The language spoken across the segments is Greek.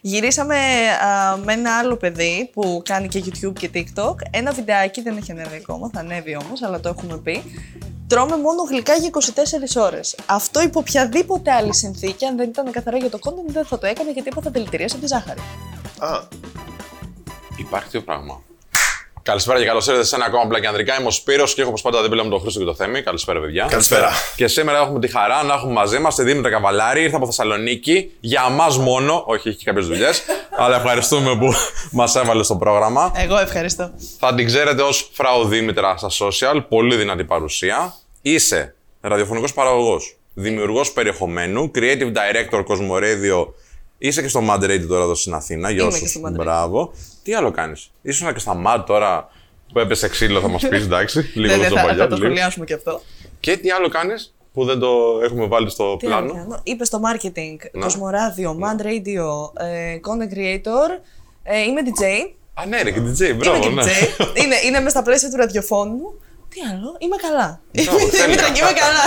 Γυρίσαμε α, με ένα άλλο παιδί που κάνει και YouTube και TikTok. Ένα βιντεάκι δεν έχει ανέβει ακόμα, θα ανέβει όμως, αλλά το έχουμε πει. Τρώμε μόνο γλυκά για 24 ώρες. Αυτό υπό οποιαδήποτε άλλη συνθήκη, αν δεν ήταν καθαρά για το content, δεν θα το έκανε γιατί έπαθα τελετηρία από τη ζάχαρη. Α, Υπάρχει δύο πράγμα. Καλησπέρα και καλώς ήρθατε σε ένα ακόμα μπλακ ανδρικά. Είμαι ο Σπύρος και έχω όπως πάντα δίπλα μου τον Χρήστο και το Θέμη. Καλησπέρα, παιδιά. καλησπέρα. Και σήμερα έχουμε τη χαρά να έχουμε μαζί μας τη Δήμητρα Καβαλάρη. Ήρθε από Θεσσαλονίκη για εμά μόνο. Όχι, έχει και κάποιες δουλειές. αλλά ευχαριστούμε που μας έβαλες στο πρόγραμμα. Εγώ ευχαριστώ. Θα την ξέρετε ως Φράου Δήμητρα στα social. Πολύ δυνατή παρουσία. Είσαι ραδιοφωνικός παραγωγός, δημιουργός περιεχομένου, creative director Cosmoradio. Είσαι και στο Mad Radio τώρα εδώ στην Αθήνα. Για Είμαι όσους- και στο Mad Radio. Μπράβο. Τι άλλο κάνεις; Ήσουν και στα Mad τώρα που έπεσε ξύλο, θα μας πεις, εντάξει. Λίγο Ναι, ναι, το θα, παλιό. θα το λίγο. σχολιάσουμε και αυτό. Και τι άλλο κάνεις που δεν το έχουμε βάλει στο Τι άλλο πλάνο; κάνω; Είπες στο marketing, Να. Κοσμοράδιο, Mad Radio, ε, content creator. Ε, είμαι DJ. Α, ναι, ρε, και DJ, μπράβο, είμαι ναι. και DJ. είναι, είναι μες στα πλαίσια του ραδιοφώνου. Τι άλλο, είμαι καλά. Μπράβο, τέλεια. Είμαι είμαι καλά.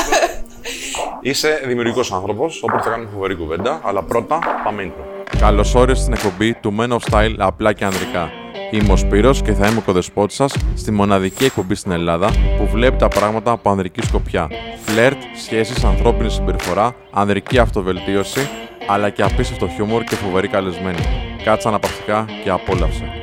Είσαι δημιουργικός άνθρωπος, οπότε θα κάνουμε φοβερή κουβέντα. Αλλά πρώτα πάμε intro. Καλώς όρισες στην εκπομπή του Men of Style απλά και ανδρικά. Είμαι ο Σπύρος και θα είμαι ο κοδεσπότης σας στη μοναδική εκπομπή στην Ελλάδα που βλέπει τα πράγματα από ανδρική σκοπιά. Φλερτ, σχέσεις, ανθρώπινη συμπεριφορά, ανδρική αυτοβελτίωση, αλλά και απίστευτο χιούμορ και φοβερή καλεσμένη. Κάτσε αναπαυτικά και απόλαυσε.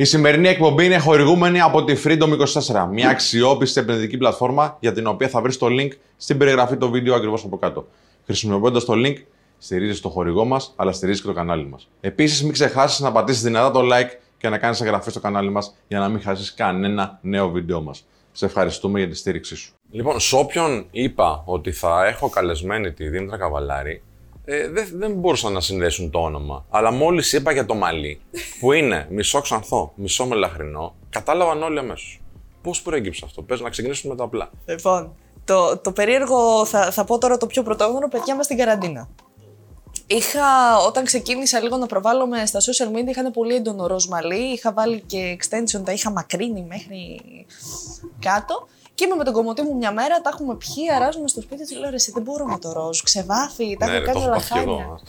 Η σημερινή εκπομπή είναι χορηγούμενη από τη Freedom24, μια αξιόπιστη επενδυτική πλατφόρμα για την οποία θα βρεις το link στην περιγραφή του βίντεο ακριβώς από κάτω. Χρησιμοποιώντας το link, στηρίζεις το χορηγό μας, αλλά στηρίζεις και το κανάλι μας. Επίσης, μην ξεχάσεις να πατήσεις δυνατά το like και να κάνεις εγγραφή στο κανάλι μας για να μην χάσεις κανένα νέο βίντεο μας. Σε ευχαριστούμε για τη στήριξή σου. Λοιπόν, σε όποιον είπα ότι θα έχω καλεσμένη τη Δήμητρα Καβαλάρη, ε, δεν, δεν μπορούσαν να συνδέσουν το όνομα. Αλλά μόλις είπα για το μαλλί, που είναι μισό ξανθό, μισό μελαχρινό, κατάλαβαν όλοι αμέσως. Πώς προέκυψε αυτό, Πες να ξεκινήσουμε με τα απλά. Λοιπόν, το, το περίεργο, θα, θα πω τώρα το πιο πρωτόγνωρο, παιδιά μας στην καραντίνα. Είχα, όταν ξεκίνησα λίγο να προβάλλομαι στα social media, είχαν πολύ έντονο ροζ μαλλί, είχα βάλει και extension, τα είχα μακρύνει μέχρι κάτω. Και είμαι με τον κομμωτή μου μια μέρα, τα έχουμε πιει, αράζουμε στο σπίτι του. Λέω ρε, εσύ δεν μπορώ με το ροζ. Ξεβάφει, τα Ναι, έχω ρε, το κάνει έχω πάθει κι λαχάνια. εγώ.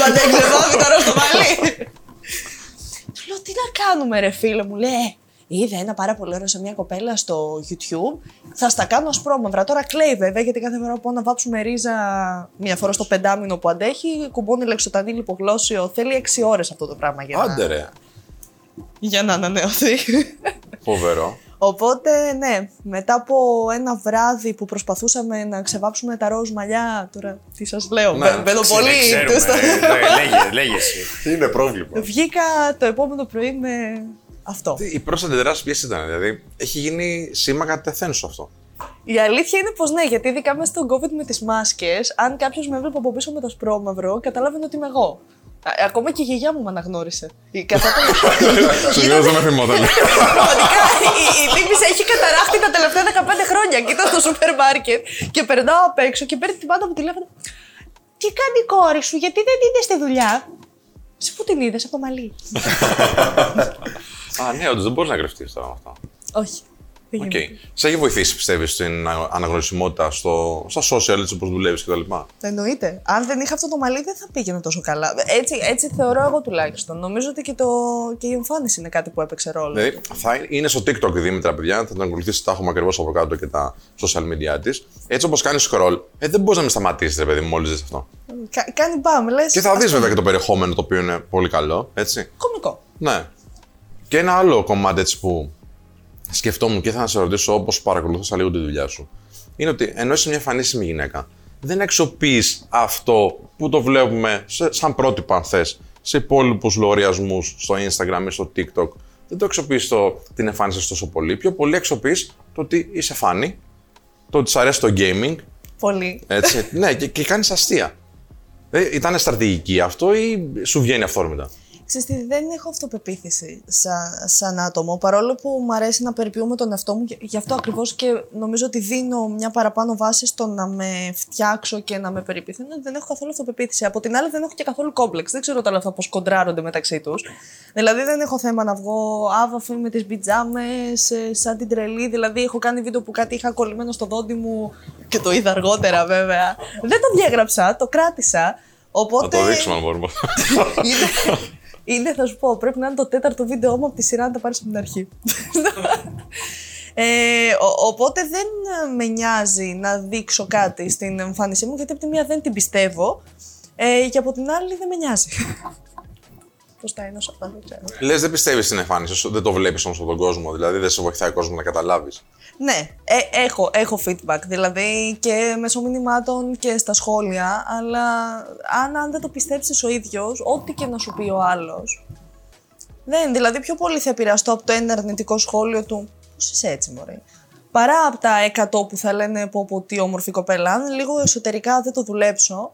Μα δεν ξεβάφει το ροζ το μαλλί. Του λέω, τι να κάνουμε, ρε φίλε μου. Λέει, «Ε, είδε ένα πάρα πολύ ωραίο σε μια κοπέλα στο YouTube. Θα στα κάνω ασπρόμαυρα. Τώρα κλαίει βέβαια, γιατί κάθε φορά που πάω να βάψουμε ρίζα μία φορά στο πεντάμινο που αντέχει, κουμπώνει λεξοτανή λιπογλώσσιο. Θέλει έξι ώρες αυτό το πράγμα για, Άντε να, ρε. Για να ανανεωθεί. Φοβερό. Οπότε, ναι, μετά από ένα βράδυ που προσπαθούσαμε να ξεβάψουμε τα ροζ μαλλιά. Τώρα, τι σας λέω, Ναι, μπαι- μπαίνω Ξέρουμε, πολύ. ξέρουμε. στο- Ε, Λέγε, λέγε εσύ. Είναι πρόβλημα. Βγήκα το επόμενο πρωί με αυτό. Τι- Οι πρώτες αντιδράσεις ποιες ήταν, δηλαδή. Έχει γίνει σήμα κατευθέν σου αυτό. Η αλήθεια είναι πως ναι, γιατί ειδικά μέσα στον COVID με τις μάσκες, αν κάποιος με έβλεπε από πίσω με το σπρώμαυρο, καταλάβαινε ότι είμαι εγώ. Α- Ακόμα και η γιαγιά μου με αναγνώρισε. Η καθόταν. Συνήθως δεν με θυμόταν. Πραγματικά η, η τύπισσα έχει καταράχτη τα τελευταία 15 χρόνια. Κοιτά στο σούπερ μάρκετ και περνάω απ' έξω και παίρνει την μάνα μου τηλέφωνο. Τι κάνει η κόρη σου, γιατί δεν είναι στη δουλειά; Σε πού την είδες, από το μαλλί; Α, ναι, όντως δεν μπορείς να κρυφτείς τώρα με αυτά. Όχι. Δεν Οκ. γίνεται. Σε έχει βοηθήσει, πιστεύεις, στην α- αναγνωρισιμότητα στο, στα social, έτσι όπως δουλεύεις κτλ. Εννοείται. Αν δεν είχα αυτό το μαλλί, δεν θα πήγαινε τόσο καλά. Έτσι, έτσι θεωρώ εγώ τουλάχιστον. Νομίζω ότι και, το, και η εμφάνιση είναι κάτι που έπαιξε ρόλο. Δηλαδή, θα είναι στο TikTok η Δήμητρα, παιδιά. Θα την ακολουθήσεις, τα έχουμε ακριβώς από κάτω και τα social media της. Έτσι όπως κάνεις scroll, ε, δεν μπορείς να με σταματήσεις, ρε παιδί μου, μόλις δεις αυτό. Κα- κάνει μπαμ, λες. Και θα δεις βέβαια και το περιεχόμενο το οποίο είναι πολύ καλό, έτσι. Κομικό. Ναι. Και ένα άλλο κομμάτι έτσι που σκεφτόμουν και ήθελα να σε ρωτήσω όπως παρακολουθούσα λίγο τη δουλειά σου. Είναι ότι ενώ είσαι μια φανίσιμη γυναίκα, δεν αξιοποιείς αυτό που το βλέπουμε σε, σαν πρότυπο, αν θες, σε υπόλοιπους λογαριασμούς στο Instagram ή στο TikTok. Δεν το αξιοποιείς την εμφάνιση σου τόσο πολύ. Πιο πολύ αξιοποιείς το ότι είσαι φάνη, το ότι σ' αρέσει το gaming, Πολύ. έτσι. ναι, και, και κάνεις αστεία. Ε, ήταν στρατηγική αυτό ή σου βγαίνει αυθόρμητα; Ξέρεις τι, δεν έχω αυτοπεποίθηση σαν, σαν άτομο, παρόλο που μου αρέσει να περιποιούμε τον εαυτό μου, γι- γι' αυτό ακριβώς και νομίζω ότι δίνω μια παραπάνω βάση στο να με φτιάξω και να με περιποιηθώ. Ναι, Δεν έχω καθόλου αυτοπεποίθηση. Από την άλλη δεν έχω και καθόλου κόμπλεξ. Δεν ξέρω όλα αυτά πώς κοντράρονται μεταξύ τους. Δηλαδή δεν έχω θέμα να βγω άβαφη με τις πιτζάμες, ε, σαν την τρελή. Δηλαδή έχω κάνει βίντεο που κάτι είχα κολλημένο στο δόντι μου και το είδα αργότερα βέβαια. δεν το διέγραψα, το κράτησα. Θα Οπότε... το δείξουμε αν μπορούμε. Είναι, είναι, θα σου πω, πρέπει να είναι το τέταρτο βίντεο μου από τη σειρά να τα πάρεις από την αρχή. Ε, ο- οπότε δεν ε, με νοιάζει να δείξω κάτι στην εμφάνισή μου, γιατί από τη μία δεν την πιστεύω ε, και από την άλλη δεν με νοιάζει. Πώς τα ένωσα αυτά, δεν ξέρω. Λες, δεν πιστεύεις στην εμφάνιση σου, δεν το βλέπεις όμως από τον κόσμο, δηλαδή δεν σε βοηθάει ο κόσμος να καταλάβεις. Ναι, ε, έχω, έχω feedback, δηλαδή και μέσω μηνυμάτων και στα σχόλια, αλλά αν, αν δεν το πιστέψεις ο ίδιος, ό,τι και να σου πει ο άλλος, δεν, δηλαδή πιο πολύ θα επηρεαστώ από το ένα αρνητικό σχόλιο του «Πώς είσαι έτσι μωρέ» παρά από τα 100 που θα λένε πω πω τι όμορφη κοπέλα. Αν λίγο εσωτερικά δεν το δουλέψω,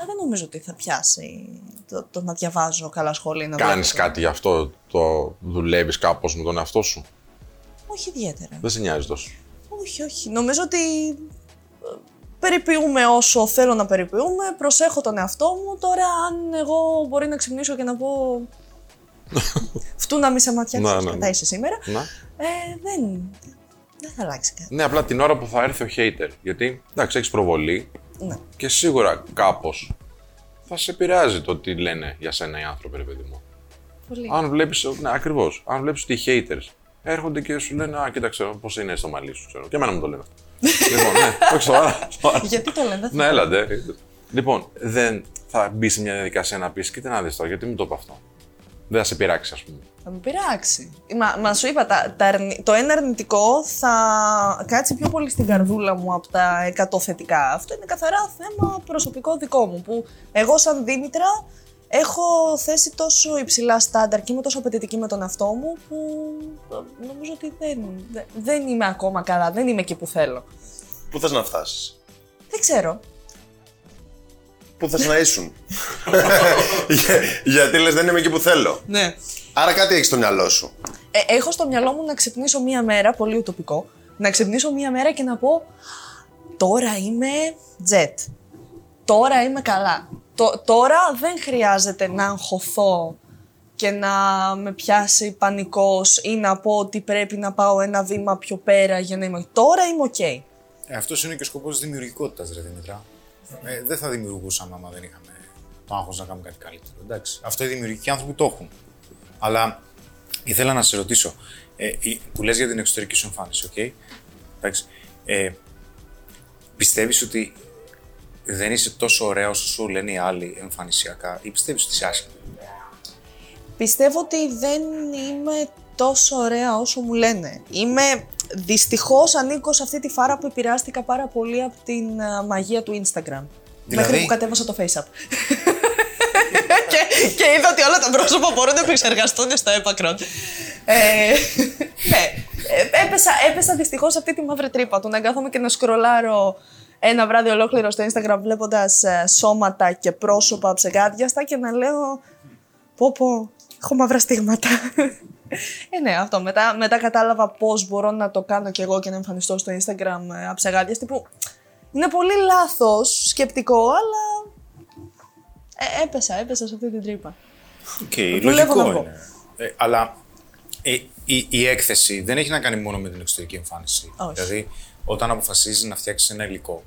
ε, δεν νομίζω ότι θα πιάσει το, το να διαβάζω καλά σχόλια. ή Να Κάνεις βλέπω. κάτι γι' αυτό, το δουλεύεις κάπως με τον εαυτό σου; Όχι ιδιαίτερα. Δεν σε νοιάζει τόσο. Όχι, όχι. Νομίζω ότι ε, περιποιούμε όσο θέλω να περιποιούμε, προσέχω τον εαυτό μου. Τώρα, αν εγώ μπορεί να ξυπνήσω και να πω. Φτού να μη σε ματιά, Ναι, ξέρεις, ναι, ναι. κατά είσαι σήμερα. Να. Ε, δεν, δεν θα αλλάξει κάτι. Ναι, απλά την ώρα που θα έρθει ο hater. Γιατί εντάξει, έχεις προβολή Ναι. και σίγουρα κάπως θα σε επηρεάζει το τι λένε για σένα οι άνθρωποι, ρε παιδί μου. Πολύ. Αν βλέπεις. Ναι, ακριβώς. Αν βλέπεις ότι οι haters έρχονται και σου λένε Α, κοίταξε πώς είναι στο μαλλί σου, ξέρω. Και εμένα μου το λένε. λοιπόν, ναι, όχι σοβαρά. σοβαρά. Γιατί το λένε, δεν ναι, θα έλατε. Λοιπόν, δεν θα μπει σε μια διαδικασία να πεις: Κοίτα να δεις τώρα, γιατί μου το είπε αυτό. Δεν θα σε πειράξει, ας πούμε. Θα με πειράξει. Μα, μα σου είπα, τα, τα αρνη- το ένα αρνητικό θα κάτσει πιο πολύ στην καρδούλα μου από τα 100 θετικά. Αυτό είναι καθαρά θέμα προσωπικό δικό μου. Που εγώ, σαν Δήμητρα, έχω θέσει τόσο υψηλά στάνταρ και είμαι τόσο απαιτητική με τον εαυτό μου που ε, νομίζω ότι δεν, δεν, δεν είμαι ακόμα καλά. Δεν είμαι εκεί που θέλω. Πού θες να φτάσεις; Δεν ξέρω. Πού θες να ήσουν; Για- Γιατί λες δεν είμαι εκεί που θέλω. Ναι. Άρα κάτι έχεις στο μυαλό σου. Ε, έχω στο μυαλό μου να ξυπνήσω μία μέρα, πολύ ουτοπικό, να ξυπνήσω μία μέρα και να πω τώρα είμαι jet. Τώρα είμαι καλά. Το- τώρα δεν χρειάζεται να αγχωθώ και να με πιάσει πανικός ή να πω ότι πρέπει να πάω ένα βήμα πιο πέρα για να είμαι... Τώρα είμαι οκ. Ε, Αυτός είναι και ο σκοπός της δημιουργικότητας, ρε Δήμητρα. Ε, δεν θα δημιουργούσαμε άμα δεν είχαμε το άγχος να κάνουμε κάτι καλύτερο. Εντάξει. Αυτό οι δημιουργικοί άνθρωποι το έχουν. Αλλά ήθελα να σε ρωτήσω, ε, η- που λες για την εξωτερική σου εμφάνιση, οκ; Εντάξει. Ε, πιστεύεις ότι δεν είσαι τόσο ωραία όσο σου λένε οι άλλοι εμφανισιακά ή πιστεύεις ότι είσαι άσχημη; Πιστεύω ότι δεν είμαι τόσο ωραία όσο μου λένε. Είμαι δυστυχώς ανήκω σε αυτή τη φάρα που επηρεάστηκα πάρα πολύ από την α, μαγεία του Instagram. Δηλαδή; Μέχρι που κατέβασα το FaceApp. Και, και είδα ότι όλα τα πρόσωπα μπορούν να επεξεργαστούν στο έπακρον. ε, ναι, ε, έπεσα, έπεσα δυστυχώς σε αυτή τη μαύρη τρύπα του να κάθομαι και να σκρολάρω ένα βράδυ ολόκληρο στο Instagram βλέποντας ε, σώματα και πρόσωπα ψεγάδιαστα και να λέω Πω πω, έχω μαύρα στίγματα. ε, ναι, αυτό. Μετά, μετά κατάλαβα πώς μπορώ να το κάνω κι εγώ και να εμφανιστώ στο Instagram ε, αψεγάδιαστη που είναι πολύ λάθος σκεπτικό, αλλά ε, έπεσα, έπεσα σε αυτή την τρύπα. Οκ, Δουλεύω λογικό να βγω. είναι. Ε, αλλά ε, η, η έκθεση δεν έχει να κάνει μόνο με την εξωτερική εμφάνιση. Όχι. Δηλαδή, όταν αποφασίζεις να φτιάξεις ένα υλικό,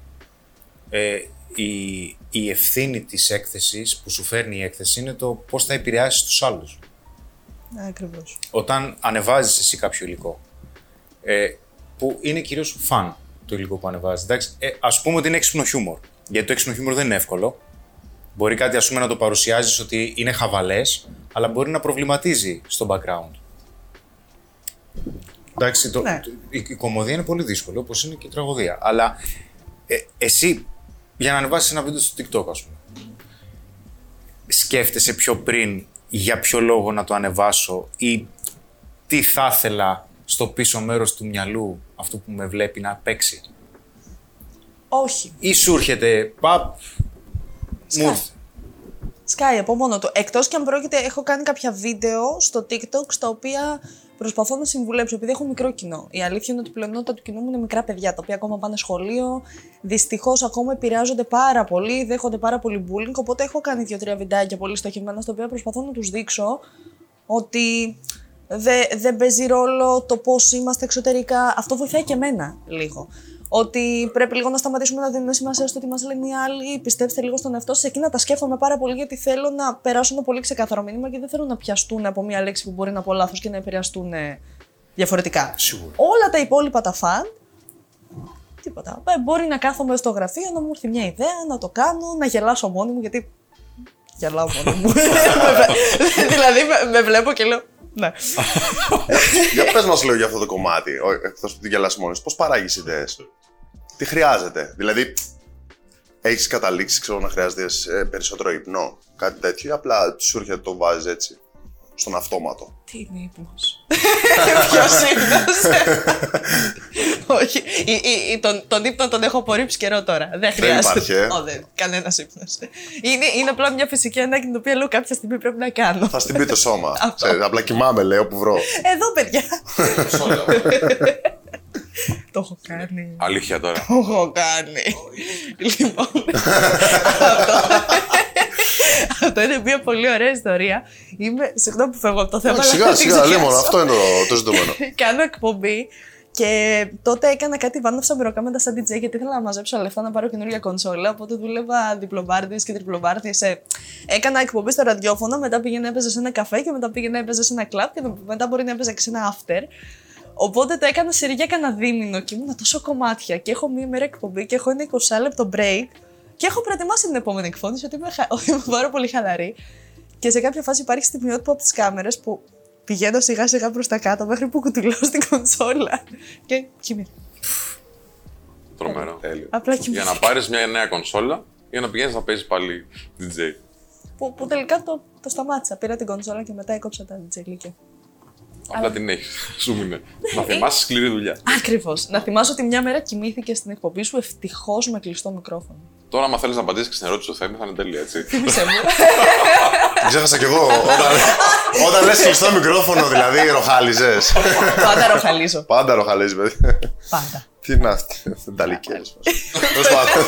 ε, η, η ευθύνη της έκθεσης που σου φέρνει η έκθεση είναι το πώς θα επηρεάσεις τους άλλους. Ναι, ακριβώς. Όταν ανεβάζεις εσύ κάποιο υλικό, ε, που είναι κυρίως φαν το υλικό που ανεβάζεις, εντάξει, ε, ας πούμε ότι είναι έξυπνο χιούμορ. Γιατί το έξυπνο χιούμορ δεν είναι εύκολο. Μπορεί κάτι ας πούμε να το παρουσιάζεις ότι είναι χαβαλές, αλλά μπορεί να προβληματίζει στο background. Εντάξει, το, Ναι. το- η, η κομμωδία είναι πολύ δύσκολη, όπως είναι και η τραγωδία. Αλλά ε, εσύ, για να ανεβάσεις ένα βίντεο στο TikTok, ας πούμε, σκέφτεσαι πιο πριν για ποιο λόγο να το ανεβάσω ή τι θα ήθελα στο πίσω μέρος του μυαλού αυτού που με βλέπει να παίξει; Όχι. Ή σου έρχεται, παπ, μου Σκάει. ήρθε. σκάει από μόνο του. Εκτός και αν πρόκειται, έχω κάνει κάποια βίντεο στο TikTok στα οποία προσπαθώ να συμβουλέψω, επειδή έχω μικρό κοινό. Η αλήθεια είναι ότι η πλειονότητα του κοινού μου είναι μικρά παιδιά, τα οποία ακόμα πάνε σχολείο. Δυστυχώς ακόμα επηρεάζονται πάρα πολύ, δέχονται πάρα πολύ bullying. Οπότε έχω κάνει δύο-τρία βιντεάκια πολύ στοχευμένα, στα οποία προσπαθώ να τους δείξω ότι δεν δεν παίζει ρόλο το πώς είμαστε εξωτερικά. Αυτό βοηθάει και εμένα λίγο. Ότι πρέπει λίγο να σταματήσουμε να δίνουμε σημασία στο τι μας λένε οι άλλοι. Πιστέψτε λίγο στον εαυτό σας. Εκείνα τα σκέφτομαι πάρα πολύ γιατί θέλω να περάσω ένα πολύ ξεκάθαρο μήνυμα και δεν θέλω να πιαστούν από μια λέξη που μπορεί να πω λάθος και να επηρεαστούν ε, διαφορετικά. Σίγουρα. Όλα τα υπόλοιπα τα φαν. Τίποτα. Ε, Μπορεί να κάθομαι στο γραφείο, να μου έρθει μια ιδέα, να το κάνω, να γελάσω μόνη μου γιατί. Γελάω μόνη μου. δηλαδή με, με βλέπω και λέω. Ναι. Για πες μας λίγο για αυτό το κομμάτι, εκτός από την γελάς μόνος. Πώς παράγεις ιδέες; Τι χρειάζεται. Δηλαδή, έχεις καταλήξει, ξέρω, να χρειάζεται ε, περισσότερο ύπνο. Κάτι τέτοιο ή απλά σου έρχεται το βάζεις έτσι. Στον αυτόματο. Τι είναι ύπνος. Ποιος ύπνος. Όχι. Η- η- η- τον, τον ύπνο τον έχω απορρίψει καιρό τώρα. Δεν χρειάζεται. υπάρχει, ε. Ω, δεν. Κανένας ύπνος. Είναι, είναι απλά μια φυσική ανάγκη την οποία λέω κάποια στιγμή πρέπει να κάνω. Θα στην πει το σώμα. Αυτό. Ξέρεις, απλά κοιμάμαι, λέει, όπου βρω. Εδώ, παιδιά. Το έχω κάνει. Αλήθεια τώρα. Το έχω κάνει. Λοιπόν. αυτό, αυτό είναι μια πολύ ωραία ιστορία. Είμαι. Συγγνώμη που φεύγω από το θέμα. Εντάξει, αλλά θα Σιγά, την σιγά, ξεχάσω. λίμωνα. Αυτό είναι το, το ζητούμενο. Κάνω εκπομπή και τότε έκανα κάτι βάναυσα μυροκάματα σαν DJ γιατί ήθελα να μαζέψω λεφτά να πάρω καινούργια κονσόλα. Οπότε δούλευα διπλοβάρδε και τριπλοβάρδε. Σε... Έκανα εκπομπή στο ραδιόφωνο, μετά πήγαινα έπαιζα σε ένα καφέ και μετά πήγαινα έπαιζα σε ένα κλαμπ και μετά μπορεί να έπαιζα και σε ένα after. Οπότε το έκανα σε ρίγια κανένα δίμηνο και ήμουν τόσο κομμάτια. Και έχω μία μέρα εκπομπή και έχω ένα 20 λεπτό break. Και έχω προετοιμάσει την επόμενη εκφώνηση ότι είμαι, χα... ότι είμαι πάρα πολύ χαλαρή. Και σε κάποια φάση υπάρχει στιγμιότυπο από τις κάμερες που πηγαίνω σιγά σιγά προς τα κάτω μέχρι που κουτουλάω στην κονσόλα. Και κοιμήθηκα. Τρομερό. Τέλειο. Απλά Για κοιμήθηκα. να πάρεις μια νέα κονσόλα για να πηγαίνεις να παίζεις πάλι DJ. Που, που τελικά το, το σταμάτησα. Πήρα την κονσόλα και μετά έκοψα τα τζελίκια. Απλά την έχεις. Σου μείνε. Να θυμάσαι σκληρή δουλειά. Ακριβώς. Να θυμάσαι ότι μια μέρα κοιμήθηκε στην εκπομπή σου ευτυχώς με κλειστό μικρόφωνο. Τώρα, άμα θέλεις να απαντήσεις και στην ερώτηση του Θέμη, θα είναι τέλεια, έτσι. Θύμησε μου. Την ξέχασα κι εγώ. Όταν, όταν λες κλειστό μικρόφωνο, δηλαδή, ροχάλιζες. Πάντα ροχαλίζω. Πάντα ροχαλίζεις, παιδί. Πάντα. Τι είναι αυτή, φενταλικές. Τέλος πάντων.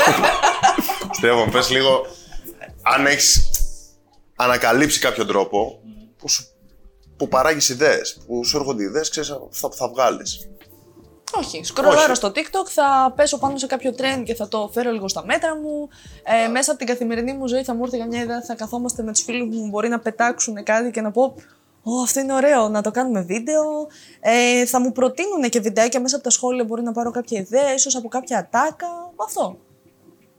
Στέφαν, πες λίγο, αν έχεις ανακαλύψει κάποιο τρόπο που, σου, που παράγεις ιδέες, που σου έρχονται ιδέες, ξέρεις αυτά που θα βγάλεις. Όχι. Σκρολάρω Όχι. στο TikTok, θα πέσω πάνω σε κάποιο trend και θα το φέρω λίγο στα μέτρα μου. Ε, μέσα από την καθημερινή μου ζωή θα μου έρθει καμιά ιδέα, θα καθόμαστε με τους φίλους μου, μπορεί να πετάξουν κάτι και να πω. Ω, αυτό είναι ωραίο, να το κάνουμε βίντεο. Ε, θα μου προτείνουν και βιντεάκια μέσα από τα σχόλια, μπορεί να πάρω κάποια ιδέα, ίσως από κάποια ατάκα. Αυτό.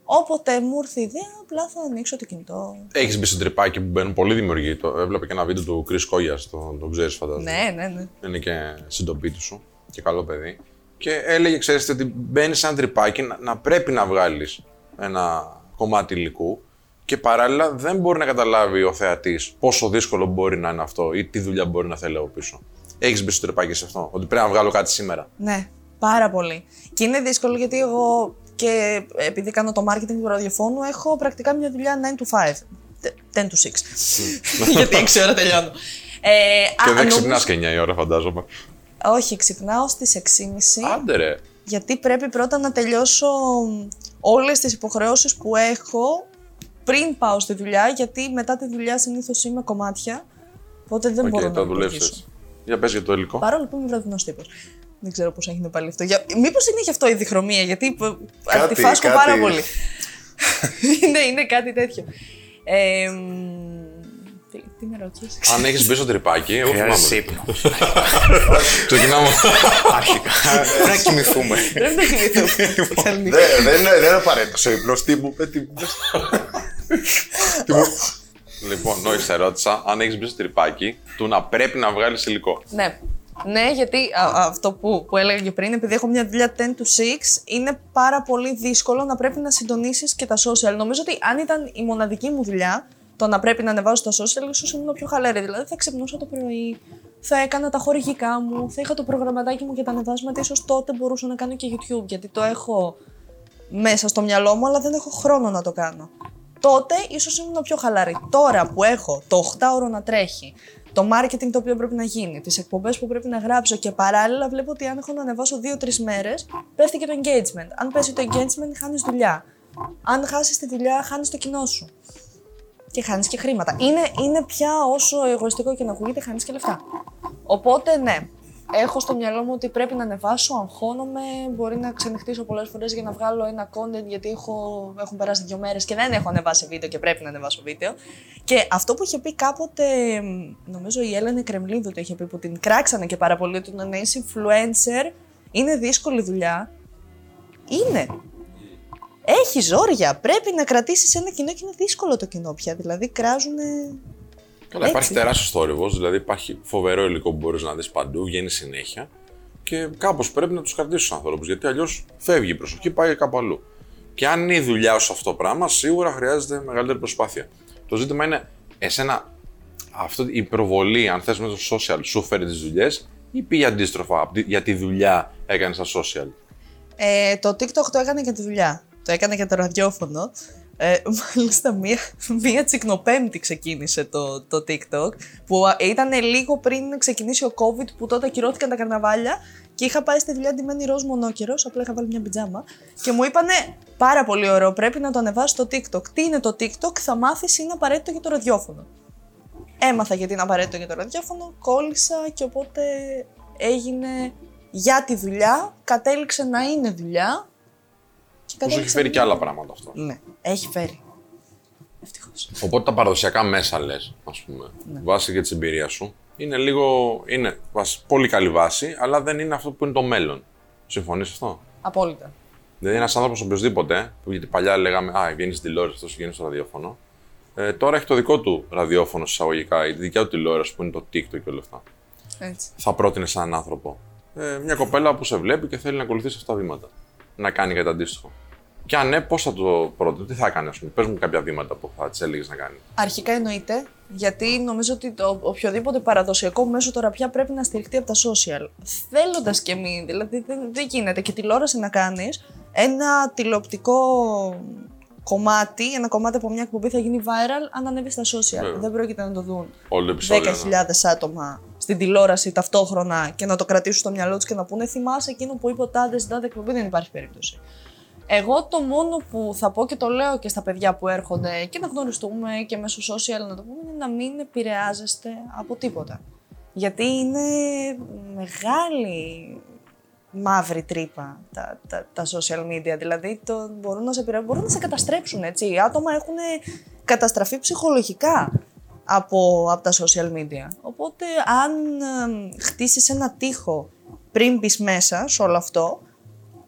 Όποτε μου έρθει η ιδέα, απλά θα ανοίξω το κινητό. Έχεις μπει στο τρυπάκι που μπαίνουν πολύ δημιουργοί. Το έβλεπα και ένα βίντεο του Chris Κόγιας, το, το ξέρεις φαντάζομαι. Ναι, ναι, ναι. Είναι και συντοπίτη σου και καλό παιδί. Και έλεγε, ξέρετε, ότι μπαίνεις σε ένα τρυπάκι να, να πρέπει να βγάλεις ένα κομμάτι υλικού και παράλληλα δεν μπορεί να καταλάβει ο θεατής πόσο δύσκολο μπορεί να είναι αυτό ή τι δουλειά μπορεί να θέλει από πίσω. Έχεις μπει στο τρυπάκι σε αυτό, ότι πρέπει να βγάλω κάτι σήμερα. Ναι, πάρα πολύ. Και είναι δύσκολο γιατί εγώ και επειδή κάνω το marketing του ραδιοφώνου, έχω πρακτικά μια δουλειά 9 to 5. 10 to 6. γιατί 6 ώρα τελειώνω. Ε, και α, δεν νομίζω- ξυπνάς και 9 η ώρα, φαντάζομαι. Όχι, ξυπνάω στις 6.30. Άντε ρε. γιατί πρέπει πρώτα να τελειώσω όλες τις υποχρεώσεις που έχω πριν πάω στη δουλειά, γιατί μετά τη δουλειά συνήθως είμαι κομμάτια, οπότε δεν Οκ, μπορώ το να δουλεύει προχωρήσω. έτσι. Για πες για το υλικό. Παρόλο που είμαι βραδινός τύπος. Δεν ξέρω πώς έγινε πάλι αυτό. Για... Μήπως είναι γι' αυτό η διχρωμία, γιατί π- Κάτι- αντιφάσκω κάτι- πάρα πολύ. είναι, είναι κάτι τέτοιο. Ε, μ, τι, τι με ρώτησες; Αν έχεις μπει στο τρυπάκι, εγώ Χρειάζεσαι θυμάμαι. ύπνο. Ξεκινάμε. Αρχικά. Πρέπει να κοιμηθούμε. Πρέπει να κοιμηθούμε. Ξαλνή. Δεν δεν είναι, δεν είναι απαραίτητος ο ύπνος. Τι μου είπε, τι μου πες. Τι μου- λοιπόν, νόη σε ρώτησα αν έχεις μπει στο τρυπάκι του να πρέπει να βγάλεις υλικό. Ναι. Ναι, γιατί α, α, αυτό που, που έλεγα και πριν, επειδή έχω μια δουλειά 10 to 6, είναι πάρα πολύ δύσκολο να πρέπει να συντονίσεις και τα social. Νομίζω ότι αν ήταν η μοναδική μου δουλειά, το να πρέπει να ανεβάζω τα social, ίσως ήμουν πιο χαλαρή. Δηλαδή θα ξυπνούσα το πρωί, θα έκανα τα χορηγικά μου, θα είχα το προγραμματάκι μου για τα ανεβάσματα. ίσως τότε μπορούσα να κάνω και YouTube, γιατί το έχω μέσα στο μυαλό μου, αλλά δεν έχω χρόνο να το κάνω. Τότε ίσως ήμουν πιο χαλαρή. Τώρα που έχω το 8ωρο να τρέχει, το marketing το οποίο πρέπει να γίνει, τις εκπομπές που πρέπει να γράψω και παράλληλα βλέπω ότι αν έχω να ανεβάσω 2-3 μέρες, πέφτει και το engagement. Αν πέσει το engagement, χάνεις δουλειά. Αν χάσεις τη δουλειά, χάνεις το κοινό σου. Και χάνεις και χρήματα. Είναι, είναι πια όσο εγωιστικό και να ακούγεται, χάνεις και λεφτά. Οπότε ναι, έχω στο μυαλό μου ότι πρέπει να ανεβάσω, αγχώνομαι, μπορεί να ξενυχτήσω πολλές φορές για να βγάλω ένα content γιατί έχω, έχουν περάσει δύο μέρες και δεν έχω ανεβάσει βίντεο και πρέπει να ανεβάσω βίντεο. Και αυτό που είχε πει κάποτε, νομίζω η Έλενε Κρεμλίδου το είχε πει που την κράξανε και πάρα πολύ, ότι να είσαι influencer είναι δύσκολη δουλειά. Είναι. Έχει ζόρια. Πρέπει να κρατήσεις ένα κοινό και είναι δύσκολο το κοινό πια. Δηλαδή κράζουν Καλά, υπάρχει τεράστιος θόρυβος, δηλαδή υπάρχει φοβερό υλικό που μπορείς να δεις παντού, βγαίνει συνέχεια και κάπως πρέπει να τους κρατήσεις τους ανθρώπους γιατί αλλιώς φεύγει η προσοχή, πάει κάπου αλλού. Και αν είναι η δουλειά σου αυτό το πράγμα, σίγουρα χρειάζεται μεγαλύτερη προσπάθεια. Το ζήτημα είναι εσένα αυτό η προβολή, αν θες με το social, σου φέρει τις δουλειές ή πήγε αντίστροφα, για τη δουλειά έκανε στα social; Ε, το TikTok το έκανε για τη δουλειά. Το έκανε για το ραδιόφωνο. Ε, μάλιστα, μία, μία τσικνοπέμπτη ξεκίνησε το, το TikTok, που ήταν λίγο πριν ξεκινήσει ο COVID, που τότε ακυρώθηκαν τα καρναβάλια και είχα πάει στη δουλειά ντυμένη ροζ μονόκερος, απλά είχα βάλει μια πιτζάμα και μου είπανε πάρα πολύ ωραίο, πρέπει να το ανεβάσεις στο TikTok. Τι είναι το TikTok, θα μάθεις, είναι απαραίτητο για το ραδιόφωνο. Έμαθα γιατί είναι απαραίτητο για το ραδιόφωνο, κόλλησα και οπότε έγινε για τη δουλειά, κατέληξε να είναι δουλειά Πώ έχει φέρει και άλλα πράγματα αυτό. Ναι, έχει φέρει. Ευτυχώς. Οπότε τα παραδοσιακά μέσα λες, ας πούμε, ναι. βάσει και της εμπειρίας σου, είναι λίγο. είναι πολύ καλή βάση, αλλά δεν είναι αυτό που είναι το μέλλον. Συμφωνείς αυτό; Απόλυτα. Δηλαδή, ένας άνθρωπος οποιοδήποτε, που γιατί παλιά λέγαμε Α, βγαίνεις στην τηλεόραση, αυτός βγαίνει στο ραδιόφωνο. Ε, τώρα έχει το δικό του ραδιόφωνο εισαγωγικά, η δικιά του τηλεόραση που είναι το TikTok και όλα αυτά. Έτσι. Θα πρότεινε έναν άνθρωπο. Ε, μια κοπέλα που σε βλέπει και θέλει να ακολουθήσει αυτά τα βήματα να κάνει κάτι αντίστοιχο. Και αν ναι, πώς θα το πρότεινε, τι θα έκανε, ας πούμε. Πες μου κάποια βήματα που θα τη έλεγες να κάνει. Αρχικά εννοείται, γιατί νομίζω ότι το οποιοδήποτε παραδοσιακό μέσο τώρα πια πρέπει να στηριχτεί από τα social. Θέλοντας και εμεί, δηλαδή δεν, δεν γίνεται και τηλεόραση να κάνεις ένα τηλεοπτικό κομμάτι, ένα κομμάτι από μια εκπομπή θα γίνει viral αν ανέβει στα social. Δεν πρόκειται να το δουν 10.000 ναι. άτομα στην τηλεόραση ταυτόχρονα και να το κρατήσουν στο μυαλό τους και να πούνε Θυμάσαι εκείνο που είπε ο Τάδες στην τάδε εκπομπή, δεν υπάρχει περίπτωση. Εγώ το μόνο που θα πω και το λέω και στα παιδιά που έρχονται και να γνωριστούμε και μέσω social να το πούμε είναι να μην επηρεάζεστε από τίποτα. Γιατί είναι μεγάλη μαύρη τρύπα τα, τα, τα social media. Δηλαδή το, μπορούν, να σε μπορούν να σε καταστρέψουν. Έτσι. Οι άτομα έχουν καταστραφεί ψυχολογικά από, από τα social media. Οπότε αν ε, χτίσεις ένα τείχο πριν μπεις μέσα σε όλο αυτό,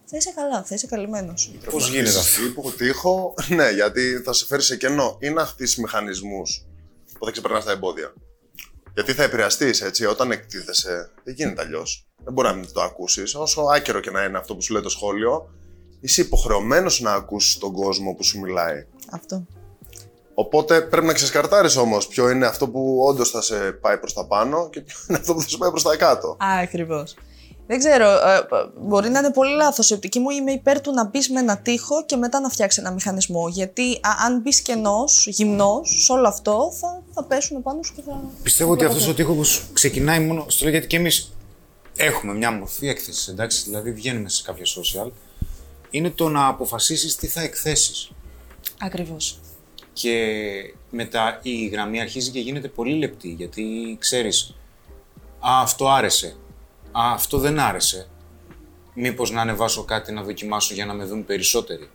θα είσαι καλά, θα είσαι καλυμμένος. Πώς γίνεται αυτό; τείχο, ναι, γιατί θα σε φέρει σε κενό. Ή να χτίσει μηχανισμούς που θα ξεπερνάς τα εμπόδια. Γιατί θα επηρεαστείς έτσι, όταν εκτίθεσαι, δεν γίνεται αλλιώς. Δεν μπορεί να μην το ακούσεις. Όσο άκερο και να είναι αυτό που σου λέει το σχόλιο, είσαι υποχρεωμένος να ακούσεις τον κόσμο που σου μιλάει. Αυτό. Οπότε πρέπει να ξεσκαρτάρεις όμως ποιο είναι αυτό που όντως θα σε πάει προς τα πάνω και ποιο είναι αυτό που θα σε πάει προς τα κάτω. Ακριβώς. Δεν ξέρω, ε, μπορεί να είναι πολύ λάθος. Η οπτική μου είμαι υπέρ του να μπεις με ένα τείχο και μετά να φτιάξεις ένα μηχανισμό. Γιατί αν μπεις κενός, γυμνός, σε όλο αυτό θα, θα πέσουν πάνω σου και θα. Πιστεύω ότι αυτός ο τείχος ξεκινάει μόνο. Στο λέω γιατί και εμείς έχουμε μια μορφή έκθεσης, εντάξει, δηλαδή βγαίνουμε σε κάποια social. Είναι το να αποφασίσεις τι θα εκθέσεις. Ακριβώς. Και μετά η γραμμή αρχίζει και γίνεται πολύ λεπτή γιατί ξέρεις «Α, αυτό άρεσε», «Α, αυτό δεν άρεσε», «Μήπως να ανεβάσω κάτι να δοκιμάσω για να με δουν περισσότεροι».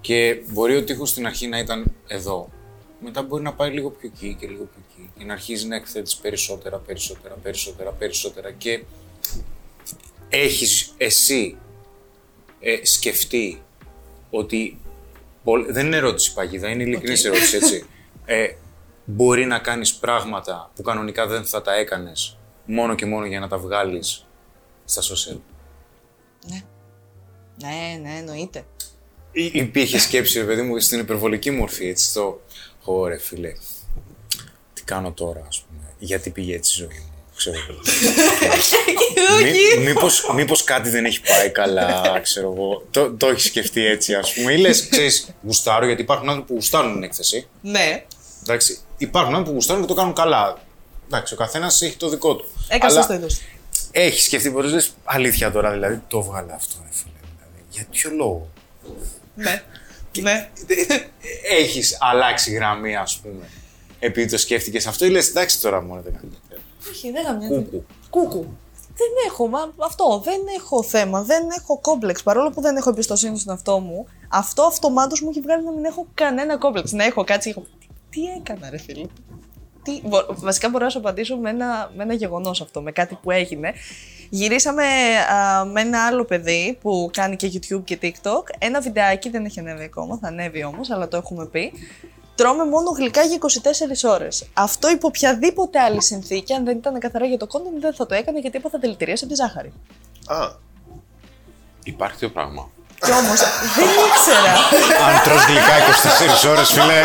Και μπορεί ο τείχος στην αρχή να ήταν εδώ, μετά μπορεί να πάει λίγο πιο εκεί και λίγο πιο εκεί και να αρχίζει να εκθέτεις περισσότερα, περισσότερα, περισσότερα, περισσότερα και έχεις εσύ ε, σκεφτεί ότι δεν είναι ερώτηση παγίδα, είναι ειλικρινής okay. ερώτηση, έτσι. Ε, μπορεί να κάνεις πράγματα που κανονικά δεν θα τα έκανες μόνο και μόνο για να τα βγάλεις στα social. Ναι. Ναι, ναι, εννοείται. Ή, υπήρχε σκέψη, ρε παιδί μου, στην υπερβολική μορφή, έτσι, το «Ωρε, φίλε, τι κάνω τώρα, ας πούμε, γιατί πήγε έτσι η ζωή μου». ξέρω εγώ. Όχι. μήπως, μήπως κάτι δεν έχει πάει καλά, ξέρω εγώ. Το, το έχεις σκεφτεί έτσι, ας πούμε. Ή λες, ξέρεις, γουστάρω, γιατί υπάρχουν άνθρωποι που γουστάρουν την έκθεση. Ναι. Εντάξει, υπάρχουν άνθρωποι που γουστάρουν και το κάνουν καλά. Εντάξει, ο καθένας έχει το δικό του. Έκανα Αλλά στο είδος. Έχεις σκεφτεί πολλέ λες, αλήθεια τώρα, δηλαδή το έβγαλε αυτό, ρε φίλε. Δηλαδή, για ποιο λόγο; Ναι. Ναι. Έχεις αλλάξει γραμμή, ας πούμε. Επειδή το σκέφτηκες αυτό, ή λες, εντάξει τώρα μόνο δεν κάνει. Όχι, δεν γαμιάται. Κούκου. Κούκου. Δεν έχω, μα, αυτό, δεν έχω θέμα, δεν έχω κόμπλεξ. Παρόλο που δεν έχω εμπιστοσύνη στον εαυτό μου, αυτό αυτομάτως μου έχει βγάλει να μην έχω κανένα κόμπλεξ. Να έχω κάτσει, έχω... τι έκανα ρε φίλε. Τι... μπο- Βασικά μπορώ να σου απαντήσω με ένα, με ένα γεγονός αυτό, με κάτι που έγινε. Γυρίσαμε α, με ένα άλλο παιδί που κάνει και YouTube και TikTok. Ένα βιντεάκι δεν έχει ανέβει ακόμα, θα ανέβει όμως, αλλά το έχουμε πει. Τρώμε μόνο γλυκά για 24 ώρες. Αυτό υπό οποιαδήποτε άλλη συνθήκη, αν δεν ήταν καθαρά για το content, δεν θα το έκανε γιατί έπαθα δηλητηρία από τη ζάχαρη. Α, Υπάρχει τέτοιο πράγμα. Κι όμως δεν ήξερα. Αν τρως γλυκά 24 ώρες, φίλε,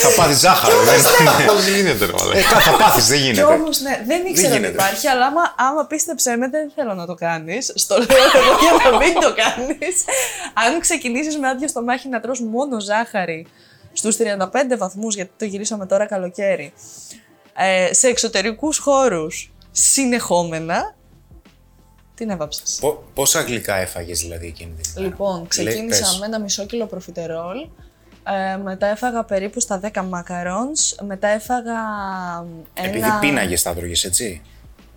θα πάθεις ζάχαρο. δεν είναι. Πώ γίνεται, ρε Ε, μαλάκα. κα- θα πάθεις, δεν Κι γίνεται. όμω, ναι, δεν ήξερα ότι γίνεται. υπάρχει, αλλά άμα, άμα πίστεψέ με, δεν θέλω να το κάνεις. Στο λέω εγώ για να μην το κάνεις. Αν ξεκινήσεις με άδειο στομάχι να τρως μόνο ζάχαρη στους 35 βαθμούς, γιατί το γυρίσαμε τώρα καλοκαίρι, ε, σε εξωτερικούς χώρους συνεχόμενα, την έβαψε. Πο- Πόσα γλυκά έφαγες δηλαδή εκείνη την ημέρα. Λοιπόν, ξεκίνησα πες. με ένα μισό κιλό προφιτερόλ. Ε, μετά έφαγα περίπου στα 10 μακαρόνς. Μετά έφαγα ένα... Επειδή πίναγες τα τρώγε, έτσι;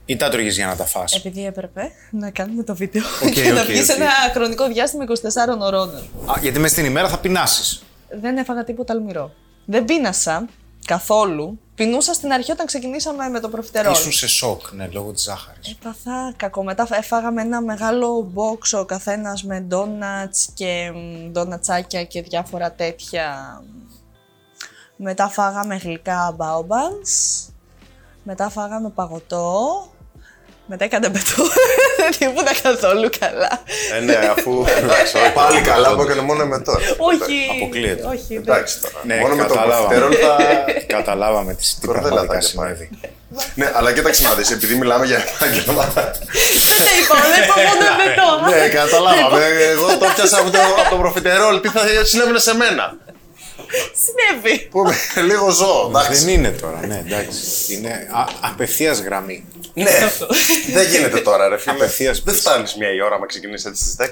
Ή τα τρώγε για να τα φας; Επειδή έπρεπε να κάνουμε το βίντεο Οκ, και να οκ, βγεις σε οκ. ένα χρονικό διάστημα 24 ωρών. Α, γιατί μέσα στην ημέρα θα πεινάσεις. Δεν έφαγα τίποτα αλμυρό. Δεν πείνασα καθόλου. Πεινούσα στην αρχή όταν ξεκινήσαμε με το προφιτερόλ. Ήσουν σε σοκ, ναι, λόγω της ζάχαρης. Έπαθα κακό. Μετά έφαγαμε ένα μεγάλο box ο καθένας με ντόνατς και μ, ντονατσάκια και διάφορα τέτοια. Μετά φάγαμε γλυκά bao buns. Μετά φάγαμε παγωτό. Μετά έκανε πετό. Δεν ήμουν καθόλου καλά. ε, ναι, αφού. Πάλι καλά που έκανε μόνο με τώρα. Όχι. αποκλείεται. Όχι, δεν- Εντάξει τώρα. Ναι, μόνο με το κατάλαβα. προφιτερόλ θα. Καταλάβαμε τι, τι Κορδέλα πραγματικά θα είχε πάει. συνέβη. ναι, αλλά κοίταξε να δεις, επειδή μιλάμε για επάγγελμα. Δεν είπα, δεν είπα μόνο πετό. ναι, καταλάβαμε. Εγώ το πιάσα από το, από το προφιτερόλ. Τι θα συνέβαινε σε μένα; Συνέβη. Που είμαι λίγο ζώο. εντάξει. Δεν είναι τώρα, ναι, εντάξει. Είναι απευθείας γραμμή. Ναι, δεν γίνεται τώρα, ρε φίλε. Απευθείας Δεν πίσω. φτάνεις μία η ώρα άμα ξεκινήσεις έτσι στις 10.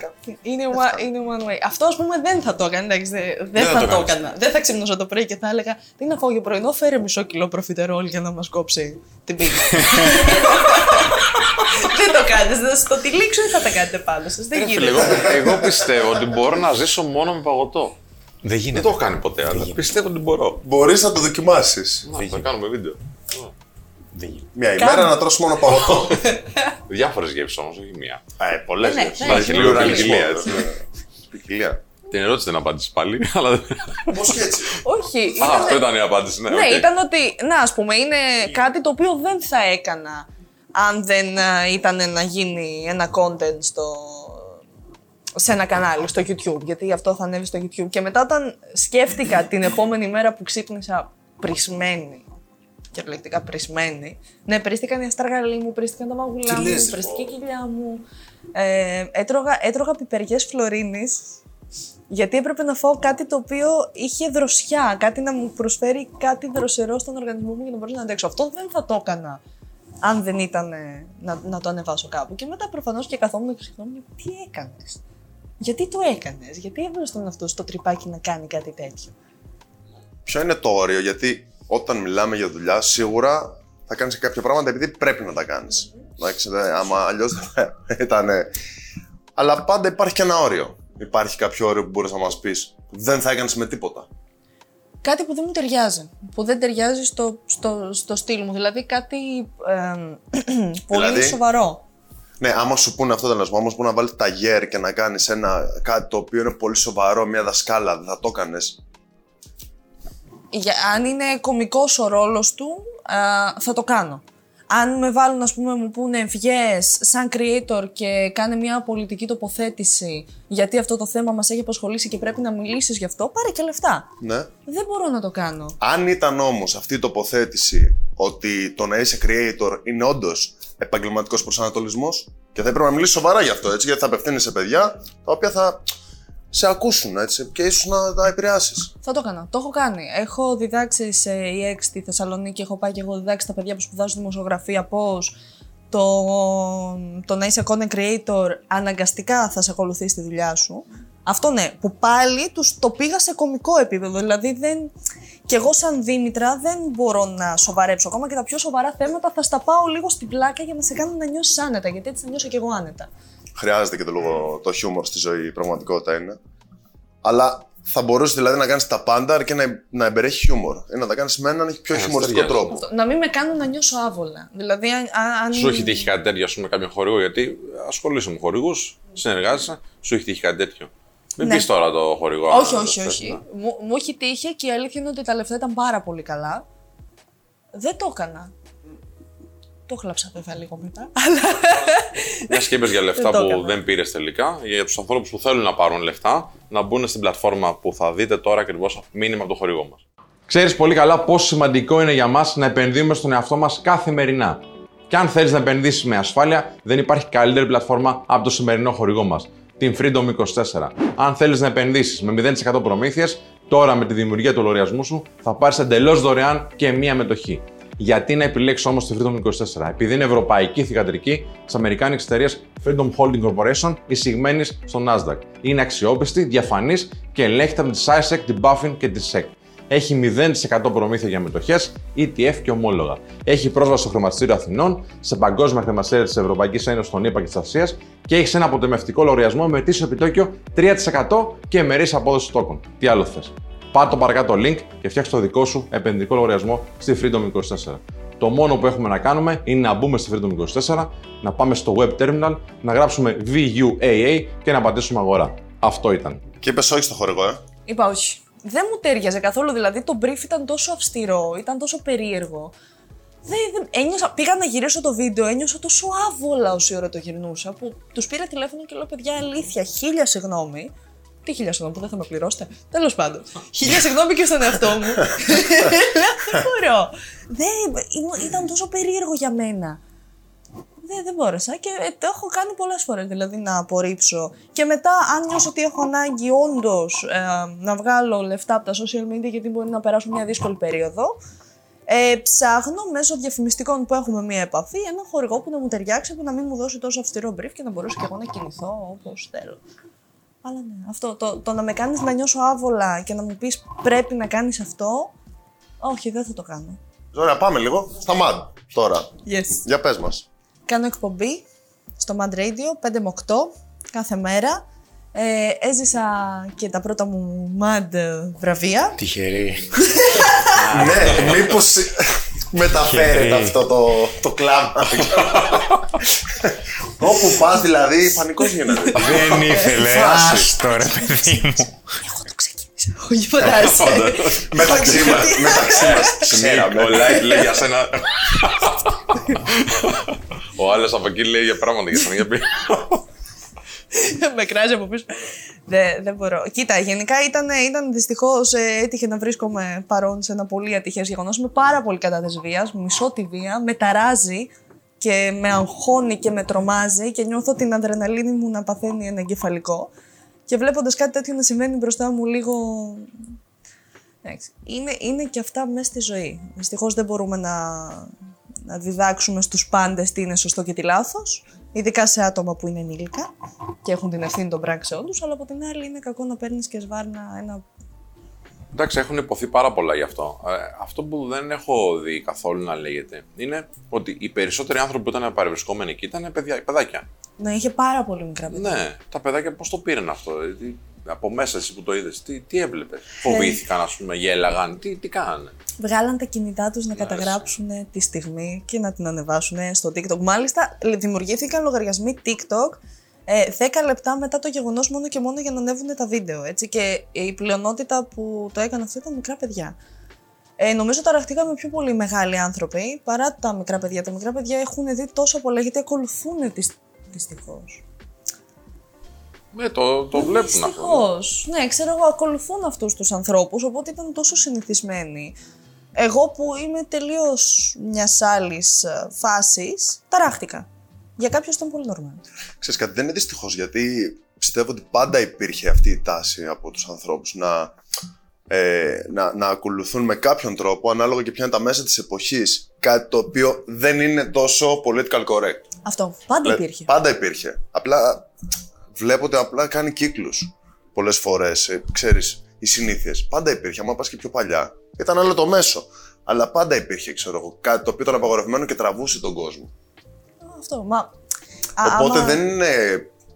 Είναι, one, είναι one way. Αυτό, ας πούμε, δεν θα το έκανε. εντάξει, δεν- δεν θα θα το το κάνεις. έκανα. Δεν θα ξυπνούσα το πρωί και θα έλεγα Τι να φάω για πρωινό, φέρε μισό κιλό προφιτερόλ για να μας κόψει την πίνα. δεν το κάνετε. Στο τυλίξω ή θα τα κάνετε πάνω σας. Δεν Ρε φίλε, γίνεται. εγώ, εγώ πιστεύω ότι μπορώ να ζήσω μόνο με παγωτό. Δεν Δεν γίνεται. το έχω κάνει ποτέ, αλλά πιστεύω ότι μπορώ. Μπορείς να το δοκιμάσεις. Να, θα κάνουμε βίντεο. Δεν γίνεται. Μία ημέρα να τρως μόνο παγωτό. Διάφορες γεύσεις όμως, όχι μία. Ε, πολλές. Ναι, ναι, Να έχει λίγο ποικιλία έτσι. Ποικιλία. Την ερώτηση δεν απάντησε πάλι, αλλά. δεν- Πώς και έτσι. Όχι. Α, ήταν- αυτό ήταν η απάντηση, ναι. Ναι, οκ. ήταν ότι, να ας πούμε, είναι κάτι το οποίο δεν θα έκανα αν δεν α, ήταν να γίνει ένα content στο, σε ένα κανάλι, στο YouTube, γιατί αυτό θα ανέβει στο YouTube. Και μετά όταν σκέφτηκα την επόμενη μέρα που ξύπνησα πρισμένη, κυριολεκτικά πρισμένη, ναι, πρίστηκαν οι αστραγαλοί μου, πρίστηκαν τα μαγουλά μου, λες, πρίστηκε η κοιλιά μου. Ε, έτρωγα, έτρωγα πιπεριές φλωρίνης γιατί έπρεπε να φάω κάτι το οποίο είχε δροσιά, κάτι να μου προσφέρει κάτι δροσερό στον οργανισμό μου για να μπορέσω να αντέξω. Αυτό δεν θα το έκανα αν δεν ήταν ε, να, να το ανεβάσω κάπου. Και μετά προφανώς και καθόμουν και σκεφτόμουν τι έκανες; Γιατί το έκανες, Γιατί έβαλες τον αυτό στο τρυπάκι να κάνει κάτι τέτοιο; Ποιο είναι το όριο, γιατί όταν μιλάμε για δουλειά, σίγουρα θα κάνεις κάποια πράγματα επειδή πρέπει να τα κάνεις. Εντάξει, δε- άμα αλλιώς δεν θα ήταν. Αλλά πάντα υπάρχει και ένα όριο. Υπάρχει κάποιο όριο που μπορείς να μας πεις. Δεν θα έκανες με τίποτα. Κάτι που δεν μου ταιριάζει. Που δεν ταιριάζει στο, στο, στο στυλ μου. Δηλαδή κάτι εμ, πολύ Δηλαδή; σοβαρό. Ναι, άμα σου πούνε αυτό τέλο πάντων, που να βάλεις τα γέρ και να κάνεις ένα κάτι το οποίο είναι πολύ σοβαρό, μια δασκάλα, δεν θα το έκανες. Για, αν είναι κωμικός ο ρόλος του, α, θα το κάνω. Αν με βάλουν, ας πούμε, μου πούνε βγες σαν creator και κάνε μια πολιτική τοποθέτηση γιατί αυτό το θέμα μας έχει απασχολήσει και πρέπει να μιλήσεις γι' αυτό, πάρε και λεφτά. Ναι. Δεν μπορώ να το κάνω. Αν ήταν όμως αυτή η τοποθέτηση ότι το να είσαι creator είναι όντως επαγγελματικός προσανατολισμός και θα έπρεπε να μιλήσεις σοβαρά γι' αυτό, έτσι, γιατί θα απευθύνει σε παιδιά τα οποία θα σε ακούσουν έτσι, και ίσως να τα επηρεάσεις. Θα το έκανα. Το έχω κάνει. Έχω διδάξει σε EX στη Θεσσαλονίκη, έχω πάει και έχω διδάξει τα παιδιά που σπουδάζουν δημοσιογραφία πώς το, το να είσαι content creator αναγκαστικά θα σε ακολουθεί στη δουλειά σου. Αυτό ναι, που πάλι τους το πήγα σε κομικό επίπεδο. Δηλαδή δεν. Και εγώ, σαν Δήμητρα, δεν μπορώ να σοβαρέψω. Ακόμα και τα πιο σοβαρά θέματα θα στα πάω λίγο στην πλάκα για να σε κάνω να νιώσεις άνετα. Γιατί έτσι θα νιώσω και εγώ άνετα. Χρειάζεται και το λόγο το χιούμορ στη ζωή, η πραγματικότητα είναι. Αλλά θα μπορούσες δηλαδή να κάνεις τα πάντα αρκεί να, να εμπεριέχει χιούμορ. Ή να τα κάνεις με έναν πιο Ε, χιουμοριστικό ταιριάζει. τρόπο. Αυτό. Να μην με κάνουν να νιώσω άβολα. Δηλαδή, αν. αν- Σου έχει τύχει κάτι τέτοιο, ας πούμε, κάποιον χορηγό, γιατί ασχολείσαι με χορηγούς, συνεργάζεσαι, σου έχει τύχει κάτι τέτοιο. Μην Ναι. πεις τώρα το χορηγό. Όχι, αν όχι, θες, όχι. ναι. Μου, μου έχει τύχει και η αλήθεια είναι ότι τα λεφτά ήταν πάρα πολύ καλά. Δεν το έκανα. Το χλάψα βέβαια λίγο μετά. Αλλά Μιας και είπες για λεφτά Δεν το που έκανα. δεν πήρες τελικά, για τους ανθρώπους που θέλουν να πάρουν λεφτά, να μπουν στην πλατφόρμα που θα δείτε τώρα ακριβώς μήνυμα από το χορηγό μας. Ξέρεις πολύ καλά πόσο σημαντικό είναι για μας να επενδύουμε στον εαυτό μας καθημερινά. Και αν θέλεις να επενδύσεις με ασφάλεια, δεν υπάρχει καλύτερη πλατφόρμα από το σημερινό χορηγό μας, την Freedom 24. Αν θέλεις να επενδύσεις με 0% προμήθειες, τώρα με τη δημιουργία του λογαριασμού σου θα πάρεις εντελώς δωρεάν και μία μετοχή. Γιατί να επιλέξεις όμως τη Freedom 24, επειδή είναι ευρωπαϊκή θηγατρική της Αμερικάνικης εταιρείας Freedom Holding Corporation, εισηγμένης στο Nasdaq. Είναι αξιόπιστη, διαφανής και ελέγχεται από τη SISEC, την Buffin και τη SEC. Έχει 0% προμήθεια για μετοχές, ETF και ομόλογα. Έχει πρόσβαση στο χρηματιστήριο Αθηνών, σε παγκόσμια χρηματιστήρια της Ευρωπαϊκής Ένωσης, των ΗΠΑ και της Ασίας και έχεις ένα αποτεμευτικό λογαριασμό με ετήσιο επιτόκιο 3% και μερή απόδοση τόκων. Τι άλλο θες. Πάρ το παρακάτω link και φτιάξε το δικό σου επενδυτικό λογαριασμό στη Freedom 24. Το μόνο που έχουμε να κάνουμε είναι να μπούμε στη Freedom 24, να πάμε στο web terminal, να γράψουμε VUAA και να πατήσουμε αγορά. Αυτό ήταν. Και είπες όχι στο χορηγό, ε; είπα όχι. Δεν μου τέριαζε καθόλου. Δηλαδή το brief ήταν τόσο αυστηρό, ήταν τόσο περίεργο. Δεν, δεν, ένιωσα, πήγα να γυρίσω το βίντεο, ένιωσα τόσο άβολα όση ώρα το γυρνούσα που τους πήρα τηλέφωνο και λέω: Παιδιά, αλήθεια, χίλια συγγνώμη. Τι χίλια συγγνώμη, που δεν θα με πληρώσετε. Τέλος πάντων. χίλια συγγνώμη και στον εαυτό μου. δεν μπορώ. Δεν, ήμουν- ήταν τόσο περίεργο για μένα. Δεν, δεν μπόρεσα και ε, το έχω κάνει πολλές φορές δηλαδή να απορρίψω. Και μετά, αν νιώσω ότι έχω ανάγκη όντως να βγάλω λεφτά από τα social media γιατί μπορεί να περάσω μια δύσκολη περίοδο, ε, ψάχνω μέσω διαφημιστικών που έχουμε μία επαφή ένα χορηγό που να μου ταιριάξει, που να μην μου δώσει τόσο αυστηρό brief και να μπορέσω και εγώ να κινηθώ όπως θέλω. Αλλά ναι, αυτό. Το, το να με κάνεις να νιώσω άβολα και να μου πεις πρέπει να κάνεις αυτό. Όχι, δεν θα το κάνω. Ωραία, πάμε λίγο στα MAD τώρα. Yes. Για πες μας. Κάνω εκπομπή στο Mad Radio 5 με 8 κάθε μέρα. Ε, έζησα και τα πρώτα μου Mad βραβεία. Τυχερή. ναι, μήπως μεταφέρεται αυτό το, το κλάμα. Όπου πας δηλαδή, πανικός γίνεται. Δεν ήθελε. Φάση. Άστο ρε παιδί μου. Εγώ το ξεκίνησα. Όχι, φαντάζεσαι. μεταξύ μας, μεταξύ μας. Ξέραμε. Ο Light λέει για σένα. Ο άλλος από εκεί λέει για πράγματα για σένα. Για πει. με κράζει από πίσω. Δεν, δεν μπορώ. Κοίτα, γενικά ήταν, ήταν δυστυχώς έτυχε να βρίσκομαι παρόν σε ένα πολύ ατυχές γεγονός. Είμαι πάρα πολύ κατά τη βίας. Μισώ τη βία. Με ταράζει και με αγχώνει και με τρομάζει και νιώθω την αδρεναλίνη μου να παθαίνει ένα εγκεφαλικό. Και βλέποντας κάτι τέτοιο να συμβαίνει μπροστά μου λίγο. Εντάξει, Είναι, είναι και αυτά μέσα στη ζωή. Δυστυχώς δεν μπορούμε να, να διδάξουμε στους πάντες τι είναι σωστό και τι λάθος. Ειδικά σε άτομα που είναι ενήλικα και έχουν την ευθύνη των πράξεών τους, αλλά από την άλλη είναι κακό να παίρνεις και σβάρνα ένα... Εντάξει, έχουν υποθεί πάρα πολλά γι' αυτό. Ε, αυτό που δεν έχω δει καθόλου να λέγεται είναι ότι οι περισσότεροι άνθρωποι που ήταν παρευρισκόμενοι εκεί ήταν παιδιά, παιδάκια. Να είχε πάρα πολύ μικρά παιδιά. Ναι, τα παιδάκια πώς το πήραν αυτό. ε, τι- από μέσα εσύ που το είδες, τι, τι έβλεπες; Φοβήθηκαν, ας πούμε, γέλαγαν, τι, τι κάνανε; Βγάλαν τα κινητά τους να καταγράψουν τη στιγμή και να την ανεβάσουν στο TikTok. Μάλιστα, δημιουργήθηκαν λογαριασμοί TikTok ε, 10 λεπτά μετά το γεγονός μόνο και μόνο για να ανέβουν τα βίντεο. Έτσι, και η πλειονότητα που το έκανε αυτό ήταν μικρά παιδιά. Ε, νομίζω ταραχτήκαμε πιο πολύ μεγάλοι άνθρωποι παρά τα μικρά παιδιά. Τα μικρά παιδιά έχουν δει τόσο πολλά γιατί ακολουθούν τις... Δυστυχώς. Ναι, το, το βλέπουν αυτό. Δυστυχώς. Ναι, ξέρω εγώ, ακολουθούν αυτούς τους ανθρώπους, οπότε ήταν τόσο συνηθισμένοι. Εγώ που είμαι τελείως μιας άλλης φάσης, ταράχτηκα. Για κάποιον ήταν πολύ normal. Ξέρεις κάτι, δεν είναι δυστυχώς γιατί πιστεύω ότι πάντα υπήρχε αυτή η τάση από τους ανθρώπους να, ε, να, να ακολουθούν με κάποιον τρόπο, ανάλογα και ποια είναι τα μέσα της εποχής, κάτι το οποίο δεν είναι τόσο political correct. Αυτό. Πάντα Δηλαδή, υπήρχε. Πάντα υπήρχε. Απλά βλέπω ότι απλά κάνει κύκλους πολλές φορές, ε, ξέρεις, οι συνήθειες. Πάντα υπήρχε, άμα πας και πιο παλιά. Ήταν άλλο το μέσο. Αλλά πάντα υπήρχε, ξέρω εγώ, κάτι το οποίο ήταν απαγορευμένο και τραβούσε τον κόσμο. Αυτό. Μα. α, Οπότε άμα- δεν είναι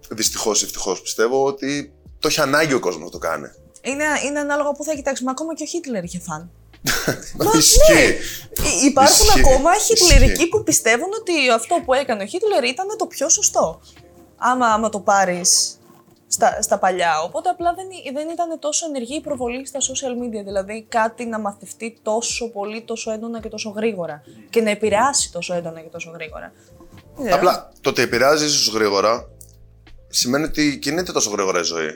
δυστυχώς ή ευτυχώς πιστεύω ότι το έχει ανάγκη ο κόσμος να το κάνει. Είναι, είναι ανάλογα που θα κοιτάξουμε. Ακόμα και ο Χίτλερ είχε φαν. Ισχύει. Ε, Υπάρχουν Ισχύει. ακόμα χιτλερικοί Ισχύει. που πιστεύουν ότι αυτό που έκανε ο Χίτλερ ήταν το πιο σωστό. Άμα, άμα το πάρεις στα, στα παλιά. Οπότε απλά δεν, ή- δεν ήταν τόσο ενεργή η προβολή στα social media. Δηλαδή κάτι να μαθευτεί τόσο πολύ, τόσο έντονα και τόσο γρήγορα. Και να επηρεάσει τόσο έντονα και τόσο γρήγορα. Δεν ξέρω. Απλά το ότι επηρεάζει ίσως γρήγορα σημαίνει ότι κινείται τόσο γρήγορα η ζωή.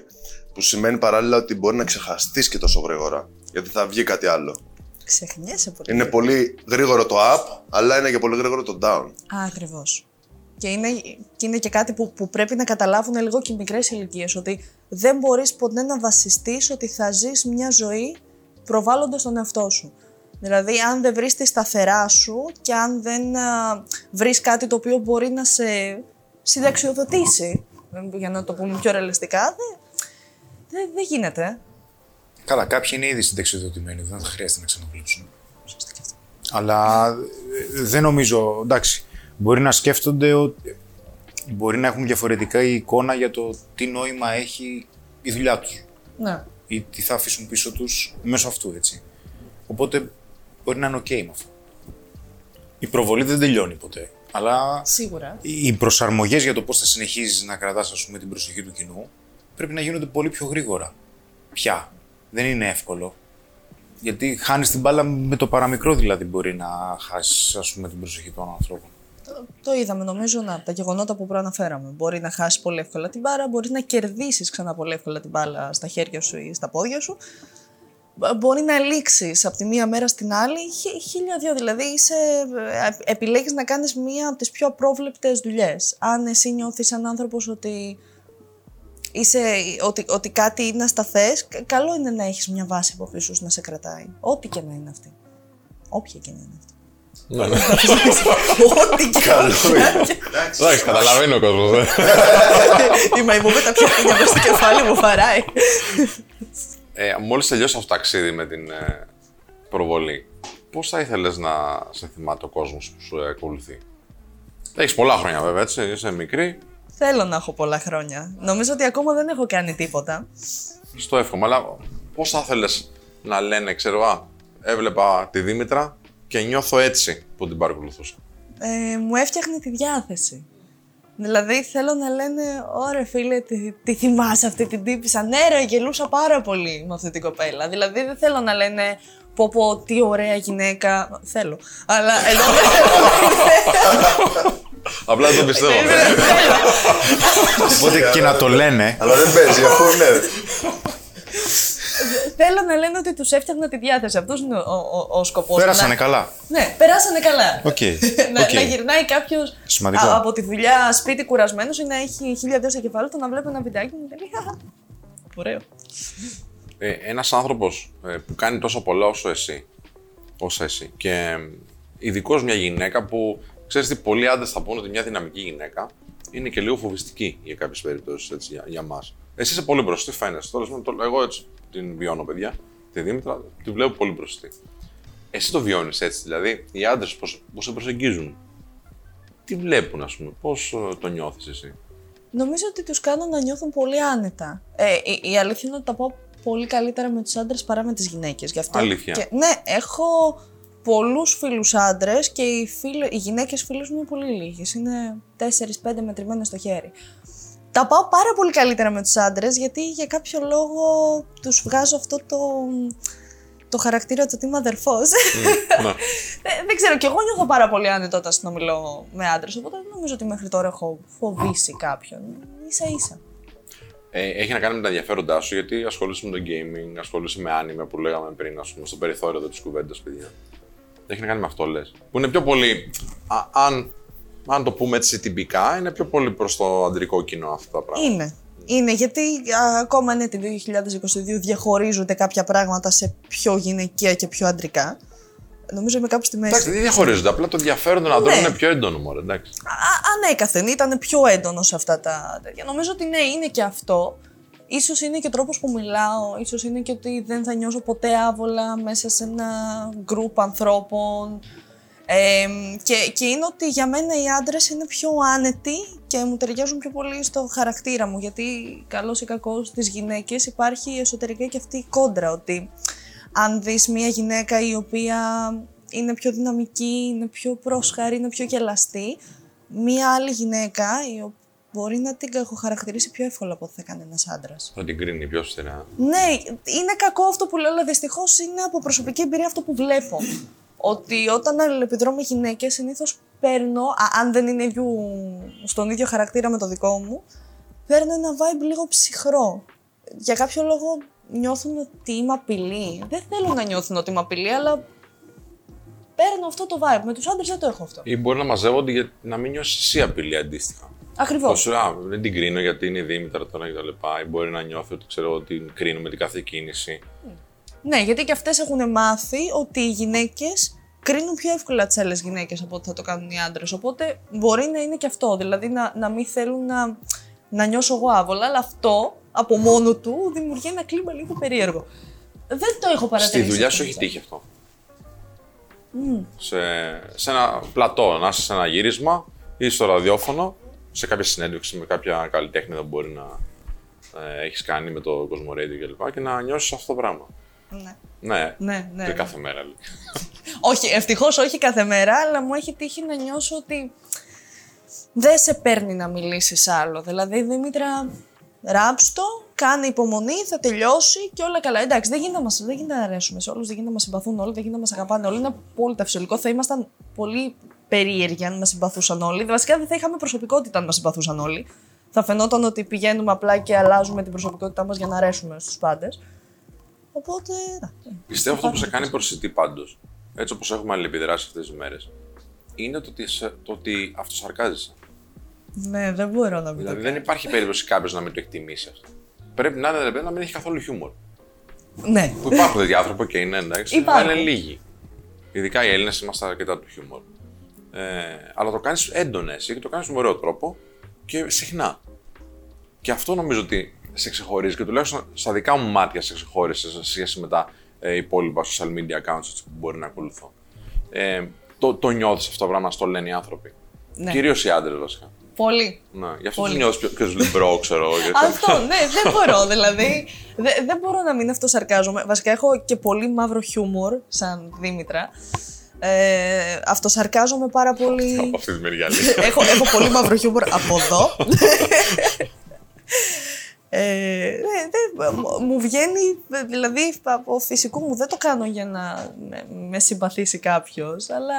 Που σημαίνει παράλληλα ότι μπορεί να ξεχαστείς και τόσο γρήγορα. Γιατί θα βγει κάτι άλλο. Ξεχνιέσαι πολύ. Είναι πολύ γρήγορο το up, αλλά είναι και πολύ γρήγορο το down. Ακριβώς. Και είναι, και είναι και κάτι που, που πρέπει να καταλάβουν λίγο και οι μικρές ηλικίες. Ότι δεν μπορείς ποτέ να βασιστείς ότι θα ζεις μια ζωή προβάλλοντας τον εαυτό σου. Δηλαδή, αν δεν βρεις τη σταθερά σου και αν δεν βρεις κάτι το οποίο μπορεί να σε συνταξιοδοτήσει, για να το πούμε πιο ρεαλιστικά, δεν δεν δεν γίνεται. Καλά, κάποιοι είναι ήδη συνταξιοδοτημένοι, δεν θα χρειάζεται να ξαναβλέψουν. Αλλά ε, δεν νομίζω, εντάξει, μπορεί να σκέφτονται ότι μπορεί να έχουν διαφορετικά η εικόνα για το τι νόημα έχει η δουλειά τους Ναι. ή τι θα αφήσουν πίσω τους μέσω αυτού, έτσι. Οπότε μπορεί να είναι οκ με αυτό. Η προβολή δεν τελειώνει ποτέ, αλλά Σίγουρα. οι προσαρμογές για το πώς θα συνεχίζεις να κρατάς ας πούμε, την προσοχή του κοινού πρέπει να γίνονται πολύ πιο γρήγορα. Πια. Δεν είναι εύκολο. Γιατί χάνεις την μπάλα με το παραμικρό δηλαδή μπορεί να χάσεις ας πούμε, την προσοχή των ανθρώπων. Το, το είδαμε νομίζω να, από τα γεγονότα που προαναφέραμε. Μπορεί να χάσεις πολύ εύκολα την μπάλα, μπορεί να κερδίσεις ξανά πολύ εύκολα την μπάλα στα χέρια σου ή στα πόδια σου. Μπο- Μπορεί να λήξεις από τη μία μέρα στην άλλη χι- χίλια δυο. Δηλαδή, είσαι, ε, επιλέγεις να κάνεις μία από τις πιο απρόβλεπτες δουλειές. Αν εσύ νιώθεις σαν άνθρωπος ότι, είσαι, ότι, ότι κάτι είναι ασταθές, κα- καλό είναι να έχεις μια βάση από πίσω σου να σε κρατάει. Ό,τι και να είναι αυτή. Όποια και να είναι αυτή. Ναι, ναι. Ό,τι και να είναι. Εντάξει, καταλαβαίνει ο κόσμος. Η μαϊμού με τα πιο χίλια μες στο κεφάλι μου βαράει. Ε, Μόλις τελειώσει αυτό το ταξίδι με την ε, προβολή, πώς θα ήθελες να σε θυμάται ο κόσμος που σου ακολουθεί; Έχεις πολλά χρόνια βέβαια, έτσι. Είσαι μικρή. Θέλω να έχω πολλά χρόνια. Νομίζω ότι ακόμα δεν έχω κάνει τίποτα. Στο εύχομαι, αλλά πώς θα ήθελες να λένε, ξέρω, Α, έβλεπα τη Δήμητρα και νιώθω έτσι που την παρακολουθούσα. Ε, μου έφτιαχνε τη διάθεση. Δηλαδή θέλω να λένε, ωραία φίλε, τι, τι θυμάσαι αυτή την τύπισσα. Ναι ρε, γελούσα πάρα πολύ με αυτή την κοπέλα. Δηλαδή δεν θέλω να λένε, πω πω, τι ωραία γυναίκα. Θέλω. Αλλά ενώ Απλά δεν το πιστεύω. Οπότε και να το λένε, Αλλά δεν παίζει, αφού ναι. Θέλω να λένε ότι τους έφτιαχνα τη διάθεση. Αυτός είναι ο, ο, ο σκοπός. πέρασανε Να- καλά. Ναι, περάσανε καλά. Οκ, να, οκ. να γυρνάει κάποιος Σημαντικό. από τη δουλειά σπίτι κουρασμένος ή να έχει χίλια δυο στο κεφάλι του να βλέπει ένα βιντεάκι και να λέει «Χαχα, Ωραίο. Ε, Ένας άνθρωπος που κάνει τόσο πολλά όσο εσύ, όσο εσύ, και ειδικά μια γυναίκα που ξέρεις τι, πολλοί άντρες θα πούνε ότι μια δυναμική γυναίκα είναι και λίγο φοβιστική για κάποιες περιπτώσεις για, για μας. Εσύ είσαι πολύ προσιτή, φαίνεσαι. Τώρα, το, εγώ έτσι την βιώνω, παιδιά. Τη Δήμητρα τη βλέπω πολύ προσιτή. Εσύ το βιώνεις έτσι, δηλαδή οι άντρες που σε προσεγγίζουν, τι βλέπουν, ας πούμε, πώς το νιώθεις εσύ; Νομίζω ότι τους κάνω να νιώθουν πολύ άνετα. Ε, η, η αλήθεια είναι ότι τα πάω πολύ καλύτερα με τους άντρες παρά με τις γυναίκες. Αλήθεια. Και, ναι, έχω πολλούς φίλους άντρες και οι, φίλοι, οι γυναίκες φίλους μου είναι πολύ λίγες. Είναι 4-5 μετρημένες στο χέρι. Τα πάω πάρα πολύ καλύτερα με τους άντρες γιατί για κάποιο λόγο τους βγάζω αυτό το, το χαρακτήρα του ότι είμαι αδερφός. ναι. δεν, δεν ξέρω, και εγώ νιώθω πάρα πολύ άνετα όταν συνομιλώ με άντρες. Οπότε δεν νομίζω ότι μέχρι τώρα έχω φοβήσει κάποιον. σα ίσα. Ε, έχει να κάνει με τα ενδιαφέροντά σου γιατί ασχολείσαι με το gaming, ασχολείσαι με άνιμε που λέγαμε πριν, ας πούμε, στο περιθώριο της κουβέντας, παιδιά. Έχει να κάνει με αυτό, λες. Που είναι πιο πολύ. Α, αν, αν το πούμε έτσι τυπικά, είναι πιο πολύ προς το αντρικό κοινό αυτά τα πράγματα. Είναι. Είναι γιατί α, ακόμα είναι το 2022 διαχωρίζονται κάποια πράγματα σε πιο γυναικεία και πιο αντρικά. Νομίζω είμαι κάπου στη μέση. Εντάξει, δεν διαχωρίζονται. Απλά το ενδιαφέρον των ανδρών Ναι. είναι πιο έντονο, μωρέ, εντάξει. Α, ανέκαθεν ήταν πιο έντονος σε αυτά τα τέτοια. Νομίζω ότι ναι, είναι και αυτό. Ίσως είναι και ο τρόπος που μιλάω, ίσως είναι και ότι δεν θα νιώσω ποτέ άβολα μέσα σε ένα γκρουπ ανθρώπων. Ε, και, και είναι ότι για μένα οι άντρες είναι πιο άνετοι και μου ταιριάζουν πιο πολύ στο χαρακτήρα μου γιατί καλός ή κακός στις γυναίκες υπάρχει εσωτερικά και αυτή η κόντρα ότι αν δεις μια γυναίκα η οποία είναι πιο δυναμική, είναι πιο πρόσχαρη, είναι πιο γελαστή, μια άλλη γυναίκα η οποία μπορεί να την κακοχαρακτηρίσει πιο εύκολα από ό,τι θα κάνει ένας άντρας. Θα την κρίνει πιο αυστηρά. Ναι, είναι κακό αυτό που λέω, αλλά δυστυχώς είναι από προσωπική εμπειρία αυτό που βλέπω. Ότι όταν αλληλεπιδρώ με γυναίκες, συνήθως παίρνω, α, αν δεν είναι ίδιου, στον ίδιο χαρακτήρα με το δικό μου, παίρνω ένα vibe λίγο ψυχρό. Για κάποιο λόγο νιώθουν ότι είμαι απειλή. Δεν θέλω να νιώθουν ότι είμαι απειλή, αλλά παίρνω αυτό το vibe. Με τους άντρες δεν το έχω αυτό. Ή μπορεί να μαζεύονται για να μην νιώσεις εσύ απειλή αντίστοιχα. Ακριβώς. Πώς, α, δεν την κρίνω γιατί είναι η Δήμητρα τώρα και τα λοιπά. Ή μπορεί να νιώθει ότι ξέρω ότι την κρίνω με την κάθε κίνηση. Ναι, γιατί και αυτές έχουν μάθει ότι οι γυναίκες κρίνουν πιο εύκολα τις άλλες γυναίκες από ό,τι θα το κάνουν οι άντρες. Οπότε μπορεί να είναι και αυτό. Δηλαδή να, να μην θέλουν να, να νιώσω εγώ άβολα, αλλά αυτό από μόνο του δημιουργεί ένα κλίμα λίγο περίεργο. Δεν το έχω Στη παρατηρήσει. δουλειά αυτό, σου έχει αυτό. τύχει αυτό; Σε, σε ένα πλατό, να είσαι σε ένα γύρισμα ή στο ραδιόφωνο, σε κάποια συνέντευξη με κάποια καλλιτέχνη που μπορεί να ε, έχεις κάνει με το Cosmo Radio κλπ. Και, και να νιώσεις αυτό το πράγμα. Ναι. Ναι, Ναι, ναι, και ναι. κάθε μέρα. λέει. Όχι, ευτυχώς όχι κάθε μέρα, αλλά μου έχει τύχει να νιώσω ότι δεν σε παίρνει να μιλήσεις άλλο. Δηλαδή, Δήμητρα, ράψτο, κάνε υπομονή, θα τελειώσει και όλα καλά. Εντάξει, δεν γίνεται να, μας, δεν γίνεται να αρέσουμε σε όλους, δεν γίνεται να μας συμπαθούν όλοι, δεν γίνεται να μας αγαπάνε όλοι. Είναι απόλυτα φυσιολογικό. Θα ήμασταν πολύ περίεργοι αν μας συμπαθούσαν όλοι. Βασικά δεν θα είχαμε προσωπικότητα αν μας συμπαθούσαν όλοι. Θα φαινόταν ότι πηγαίνουμε απλά και αλλάζουμε την προσωπικότητά μας για να αρέσουμε στους πάντες. Οπότε. εντάξει. Πιστεύω αυτό που σε κάνει προσιτή πάντως, έτσι όπως έχουμε αλληλεπιδράσει αυτές τις μέρες, είναι το ότι, σε, το ότι αυτοσαρκάζεσαι. Ναι, δεν μπορώ να μην το Δηλαδή δεν υπάρχει περίπτωση κάποιος να μην το εκτιμήσει αυτό. Πρέπει να είναι ρε παιδί, να μην έχει καθόλου χιούμορ. Ναι. Που υπάρχουν τέτοιοι άνθρωποι και είναι εντάξει, Υπάρχουν. αλλά είναι λίγοι. Ειδικά οι Έλληνες είμαστε αρκετά του χιούμορ. Ε, αλλά το κάνεις έντονα εσύ και το κάνεις με ωραίο τρόπο και συχνά. Και αυτό νομίζω ότι σε ξεχωρίζει και τουλάχιστον στα δικά μου μάτια σε ξεχώρισε σε σχέση με τα ε, υπόλοιπα social media accounts έτσι, που μπορεί να ακολουθώ. Ε, το, το νιώθεις αυτό το πράγμα, στο λένε οι άνθρωποι. Ναι. Κυρίως οι άντρες βασικά. Πολύ. Ναι, γι' αυτό Πολύ. τους νιώθεις πιο, πιο λιμπρό, ξέρω εγώ. και- Αυτό, ναι, δεν μπορώ. Δηλαδή, δε- δεν μπορώ να μην αυτοσαρκάζομαι. Βασικά, έχω και πολύ μαύρο χιούμορ, σαν Δήμητρα. Ε, αυτοσαρκάζομαι πάρα πολύ. Από αυτή τη μεριά λέει. έχω, έχω πολύ μαύρο χιούμορ από εδώ. Ε, ναι, δεν- μου- μου βγαίνει, δηλαδή από φυσικού μου δεν το κάνω για να με, με συμπαθήσει κάποιος, αλλά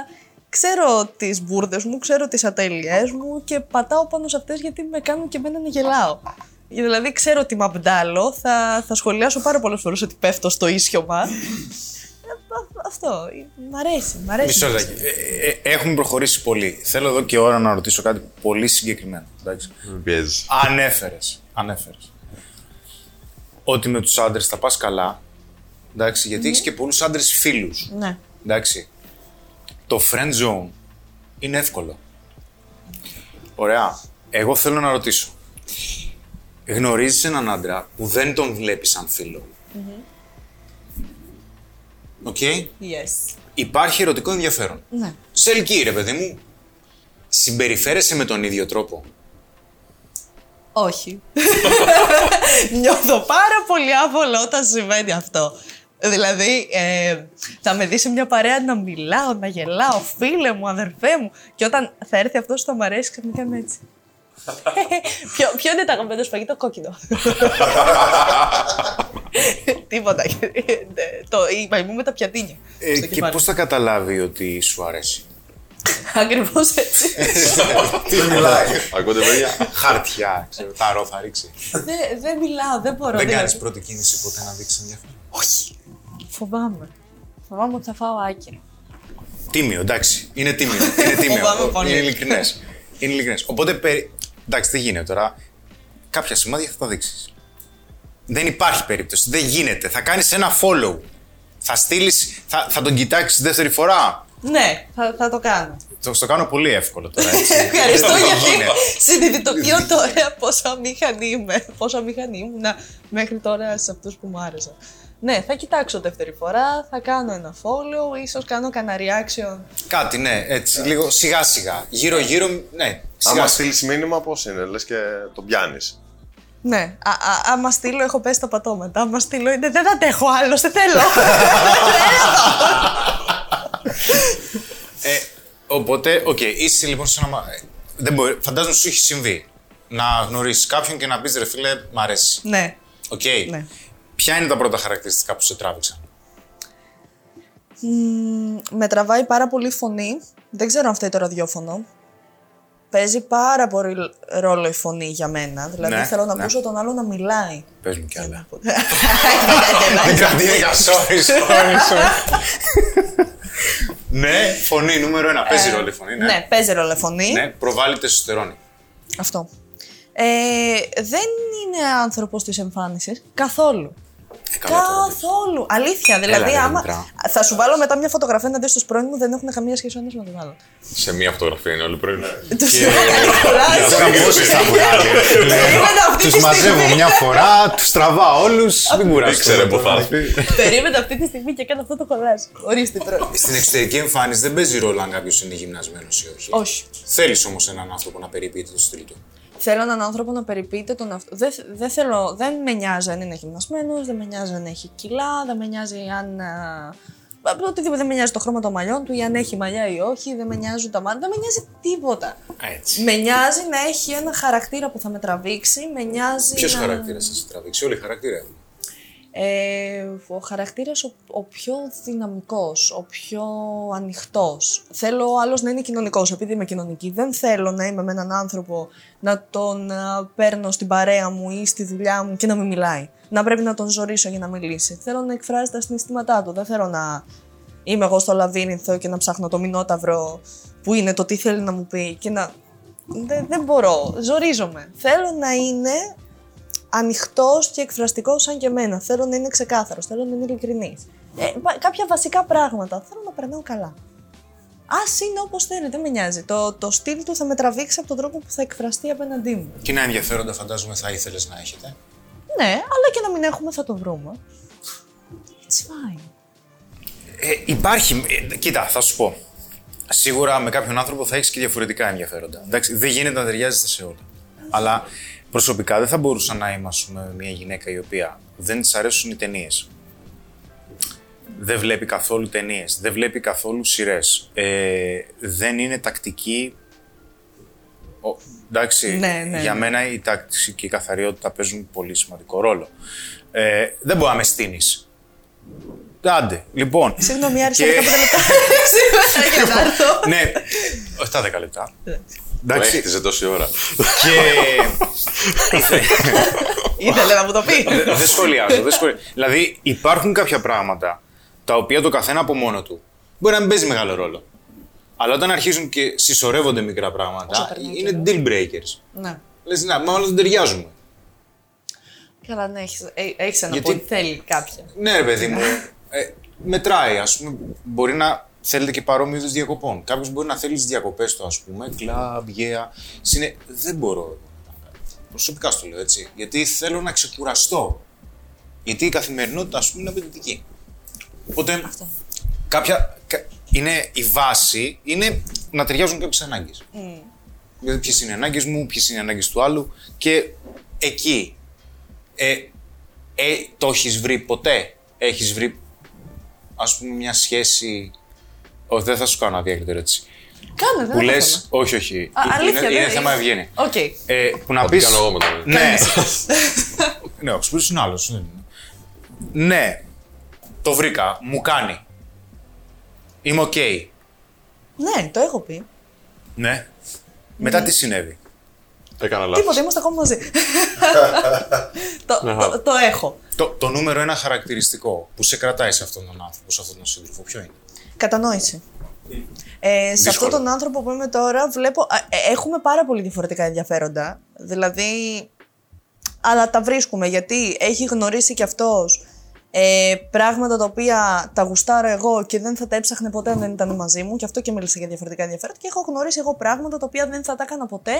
ξέρω τις μπουρδες μου, ξέρω τις ατέλειές μου και πατάω πάνω σε αυτές γιατί με κάνουν και εμένα να γελάω. Δηλαδή ξέρω ότι μαμπντάλω, θα, θα σχολιάσω πάρα πολλές φορές ότι πέφτω στο ίσιωμα. Ε, α- Αυτό, μ' αρέσει, μ' αρέσει. Μισό λεπτάκι. Ε, ε, έχουμε προχωρήσει πολύ. Θέλω εδώ και ώρα να ρωτήσω κάτι πολύ συγκεκριμένο. Εντάξει. Με πιέζει. Ανέφερες. Ανέφερες. Ότι με τους άντρες θα πας καλά. Εντάξει, γιατί έχεις και πολλούς άντρες φίλους. Ναι. Εντάξει. Το friend zone είναι εύκολο. Ωραία. Εγώ θέλω να ρωτήσω. Γνωρίζεις έναν άντρα που δεν τον βλέπεις σαν φίλο; OK. Yes. Υπάρχει ερωτικό ενδιαφέρον. Ναι. Σε ελκύει, ρε παιδί μου. Συμπεριφέρεσαι με τον ίδιο τρόπο; Όχι. Νιώθω πάρα πολύ άβολα όταν συμβαίνει αυτό. Δηλαδή, ε, θα με δεις σε μια παρέα να μιλάω, να γελάω, φίλε μου, αδερφέ μου. Και όταν θα έρθει αυτός θα μου αρέσει, ξαφνικά είμαι έτσι. ποιο, ποιο είναι το αγαπημένο σου φαγητό, κόκκινο; Τίποτα. το, η μαϊμού με τα πιατίνια. Ε, στο και κεφάλι. πώς θα καταλάβει ότι σου αρέσει; Ακριβώς έτσι. Τι μιλάει. Ακούτε, παιδιά; Χαρτιά, ξέρω, τα ρο θα ρίξει. δεν, δεν μιλάω, δεν μπορώ. Δεν δηλαδή. κάνεις πρώτη κίνηση ποτέ να δείξεις ενδιαφέρον. Φοβάμαι. Φοβάμαι ότι θα φάω άκυρο. Τίμιο, εντάξει. Είναι τίμιο. Είναι τίμιο. Φοβάμαι πολύ. Είναι ειλικρινές. Είναι ειλικρινές. Οπότε, περι... εντάξει, δεν γίνεται τώρα. Κάποια σημάδια θα τα δείξεις. Δεν υπάρχει περίπτωση. Δεν γίνεται. Θα κάνεις ένα follow. Θα στείλεις. Θα, θα τον κοιτάξεις δεύτερη φορά. Ναι, θα, θα το κάνω. Το, στο κάνω πολύ εύκολο τώρα. Έτσι. Ευχαριστώ Δεν γιατί γίνεται. συνειδητοποιώ τώρα πόσο αμήχανη είμαι. Πόσο αμήχανη ήμουν μέχρι τώρα σε αυτούς που μου άρεσαν. Ναι, θα κοιτάξω δεύτερη φορά, θα κάνω ένα follow, ίσως κάνω κανένα reaction. Κάτι, ναι, έτσι. Λίγο σιγά σιγά. Γύρω-γύρω, ναι. Σιγά Άμα σιγά. στείλεις μήνυμα, πώς είναι, λες και τον πιάνεις. Ναι, α, α, άμα στείλω έχω πέσει στα πατώματα. Άμα στείλω είναι δεν αντέχω άλλος, δεν θέλω. Ε, οπότε, οκ, είσαι λοιπόν σε ένα. μα- ε, Δεν μπορεί, φαντάζομαι σου έχει συμβεί να γνωρίσεις κάποιον και να πεις ρε φίλε, μ' αρέσει. ναι, Οκ. ναι. Ποια είναι τα πρώτα χαρακτηριστικά που σε τράβηξαν; Μ, με τραβάει πάρα πολύ η φωνή. Δεν ξέρω αν φταίει το ραδιόφωνο. Παίζει πάρα πολύ ρόλο η φωνή για μένα. Δηλαδή Ναι, θέλω να ναι. ακούσω τον άλλο να μιλάει. Πες μου κι άλλα. Δεν Δεν κρατήρια, sorry, sorry, sorry. ναι, φωνή νούμερο ένα. Παίζει ρόλο η φωνή, ναι. Ναι, παίζει ρόλο η φωνή. Ναι, προβάλλει τεστοστερόνη. Αυτό. Ε, δεν είναι άνθρωπος της εμφάνισης. Καθόλου. Ε, καλά τώρα, εντάξει. Καθόλου. Αλήθεια. Δηλαδή, ρε, άμα. Δημητρά. Θα σου βάλω μετά μια φωτογραφία να δει του πρώην μου, δεν έχουν καμία σχέση ο ένας με τον άλλον. Σε μία φωτογραφία είναι όλοι πρωί. Τους κολλάζει. Τώρα πόσες θα βγάλει. Περίμενα αυτή τη Τους μαζεύω στιγμή. μια φορά, τους τραβάω όλους. Δεν κουράζω. Ήξερε που θα έρθει. Περίμενα αυτή τη στιγμή και κάνω αυτό το κολλάζ. Ορίστε πρώτα. Στην εξωτερική εμφάνιση δεν παίζει ρόλο αν κάποιος είναι γυμνασμένος ή όχι. Όχι. Θέλεις όμως έναν άνθρωπο να περιποιείται το στυλ του. Θέλω έναν άνθρωπο να περιποιείται τον αυτό. Δεν, δεν, θέλω, δεν με νοιάζει αν είναι γυμνασμένο, δεν με νοιάζει αν έχει κιλά, δεν με νοιάζει αν. α, Οτιδήποτε δεν με νοιάζει το χρώμα των μαλλιών του ή αν έχει μαλλιά ή όχι, δεν με νοιάζουν τα μάτια, δεν με νοιάζει τίποτα. Έτσι. Με νοιάζει να έχει ένα χαρακτήρα που θα με τραβήξει, με νοιάζει. Ποιος να... χαρακτήρας θα σε τραβήξει, όλοι οι χαρακτήρες έχουν. Ε, ο χαρακτήρας ο, ο πιο δυναμικός, ο πιο ανοιχτός. Θέλω ο άλλος να είναι κοινωνικός, επειδή είμαι κοινωνική. Δεν θέλω να είμαι με έναν άνθρωπο να τον α, παίρνω στην παρέα μου ή στη δουλειά μου και να μην μιλάει. Να πρέπει να τον ζωρίσω για να μιλήσει. Θέλω να εκφράζει τα συναισθήματά του. Δεν θέλω να είμαι εγώ στο λαβύρινθο και να ψάχνω το μηνόταυρο που είναι το τι θέλει να μου πει και να... Δεν, δεν μπορώ. Ζορίζομαι. Θέλω να είναι ανοιχτός και εκφραστικός σαν και εμένα. Θέλω να είναι ξεκάθαρος, θέλω να είναι ειλικρινής. Ε, βα- κάποια βασικά πράγματα. Θέλω να περνάω καλά. Α είναι όπως θέλει, δεν με νοιάζει. Το, το στυλ του θα με τραβήξει από τον τρόπο που θα εκφραστεί απέναντί μου. Κοινά ενδιαφέροντα φαντάζομαι θα ήθελες να έχετε. Ναι, αλλά και να μην έχουμε θα το βρούμε. It's fine. Ε, υπάρχει. ε, κοίτα, θα σου πω. Σίγουρα με κάποιον άνθρωπο θα έχεις και διαφορετικά ενδιαφέροντα. Εντάξει, δεν γίνεται να ταιριάζετε σε όλα. Αλλά προσωπικά δεν θα μπορούσα να είμαι ας πούμε, μια γυναίκα η οποία δεν της αρέσουν οι ταινίες. Δεν βλέπει καθόλου ταινίες. Δεν βλέπει καθόλου σειρές. Ε, δεν είναι τακτική. Ο, εντάξει, Ναι, ναι, για ναι. μένα η τάξη και η καθαριότητα παίζουν πολύ σημαντικό ρόλο. Ε, δεν μπορεί να με στείνεις. Άντε, λοιπόν. Συγγνώμη, άρισα Και- 15 λεπτά σήμερα για να έρθω. ναι, όχι τα 10 λεπτά. Που Εντάξει. έχτιζε τόση ώρα. Και. Ήθελε να μου το πει. δεν σχολιάζω, δεν σχολιάζω. Δηλαδή, υπάρχουν κάποια πράγματα τα οποία το καθένα από μόνο του μπορεί να μην παίζει μεγάλο ρόλο. Αλλά όταν αρχίζουν και συσσωρεύονται μικρά Όσο πράγματα, περνάει είναι deal breakers. ναι. Λες, να, μάλλον δεν ταιριάζουμε. Καλά, ναι, έχεις, ε, έχεις ένα Γιατί- point. Θέλει κάποια. Ναι, ρε παιδί μου. Ε, μετράει, ας πούμε. Μπορεί να θέλετε και παρόμοιου είδου διακοπών. Κάποιος μπορεί να θέλει τις διακοπές του, ας πούμε, κλαμπ, γέα. Συνε... Δεν μπορώ. Προσωπικά στο λέω έτσι. Γιατί θέλω να ξεκουραστώ. Γιατί η καθημερινότητα, ας πούμε, είναι απαιτητική. Οπότε, κάποια. κα- Είναι η βάση είναι να ταιριάζουν κάποιες ανάγκες. Δηλαδή, ποιες είναι οι ανάγκες μου, ποιες είναι οι ανάγκες του άλλου. Και εκεί. Ε, ε, το έχεις βρει ποτέ; Έχεις βρει, ας πούμε, μια σχέση. Όχι, δεν θα σου κάνω αδιάκριτη ερώτηση. Κάνε, δεν Που λες. έχω θέμα. Όχι, όχι. Α, αλήθεια, είναι, είναι δεν- θέμα ευγένεια. Οκ. Ε, που να Ό,τι πει. κάνω εγώ μετά. Ναι. ναι, ο Σπύρος είναι άλλος. Ναι. Το βρήκα. Μου κάνει. Είμαι οκ. Ναι, το έχω πει. Ναι. Μετά τι συνέβη; Έκανα λάθος. Τίποτα, είμαστε ακόμα μαζί. το, Ναι, το, το έχω. Το, το νούμερο ένα χαρακτηριστικό που σε κρατάει σε αυτόν τον άνθρωπο, σε αυτόν τον σύντροφο, ποιο είναι; Κατανόηση. Ε, σε Δύσκολο. αυτόν τον άνθρωπο που είμαι τώρα, βλέπω. α, ε, έχουμε πάρα πολύ διαφορετικά ενδιαφέροντα. Δηλαδή. Αλλά τα βρίσκουμε γιατί έχει γνωρίσει κι αυτός ε, πράγματα τα οποία τα γουστάρω εγώ και δεν θα τα έψαχνε ποτέ αν δεν ήταν μαζί μου. Και αυτό και μίλησα για διαφορετικά ενδιαφέροντα. Και έχω γνωρίσει εγώ πράγματα τα οποία δεν θα τα έκανα ποτέ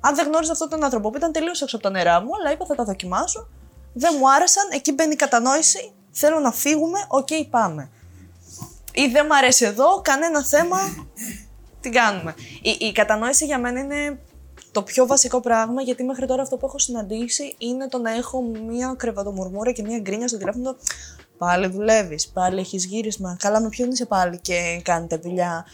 αν δεν γνώριζα αυτόν τον άνθρωπο που ήταν τελείως έξω από τα νερά μου. Αλλά είπα θα τα δοκιμάσω. Δεν μου άρεσαν. Εκεί μπαίνει η κατανόηση. Θέλω να φύγουμε. Οκ, πάμε ή δεν μ' αρέσει εδώ, κανένα θέμα, την κάνουμε. Η, η κατανόηση για μένα είναι το πιο βασικό πράγμα, γιατί μέχρι τώρα αυτό που έχω συναντήσει είναι το να έχω μία κρεβατομουρμούρα και μία γκρίνια στο τηλέφωνο. Πάλι δουλεύεις, πάλι έχεις γύρισμα. Καλά, με ποιον είσαι πάλι και κάνετε δουλειά.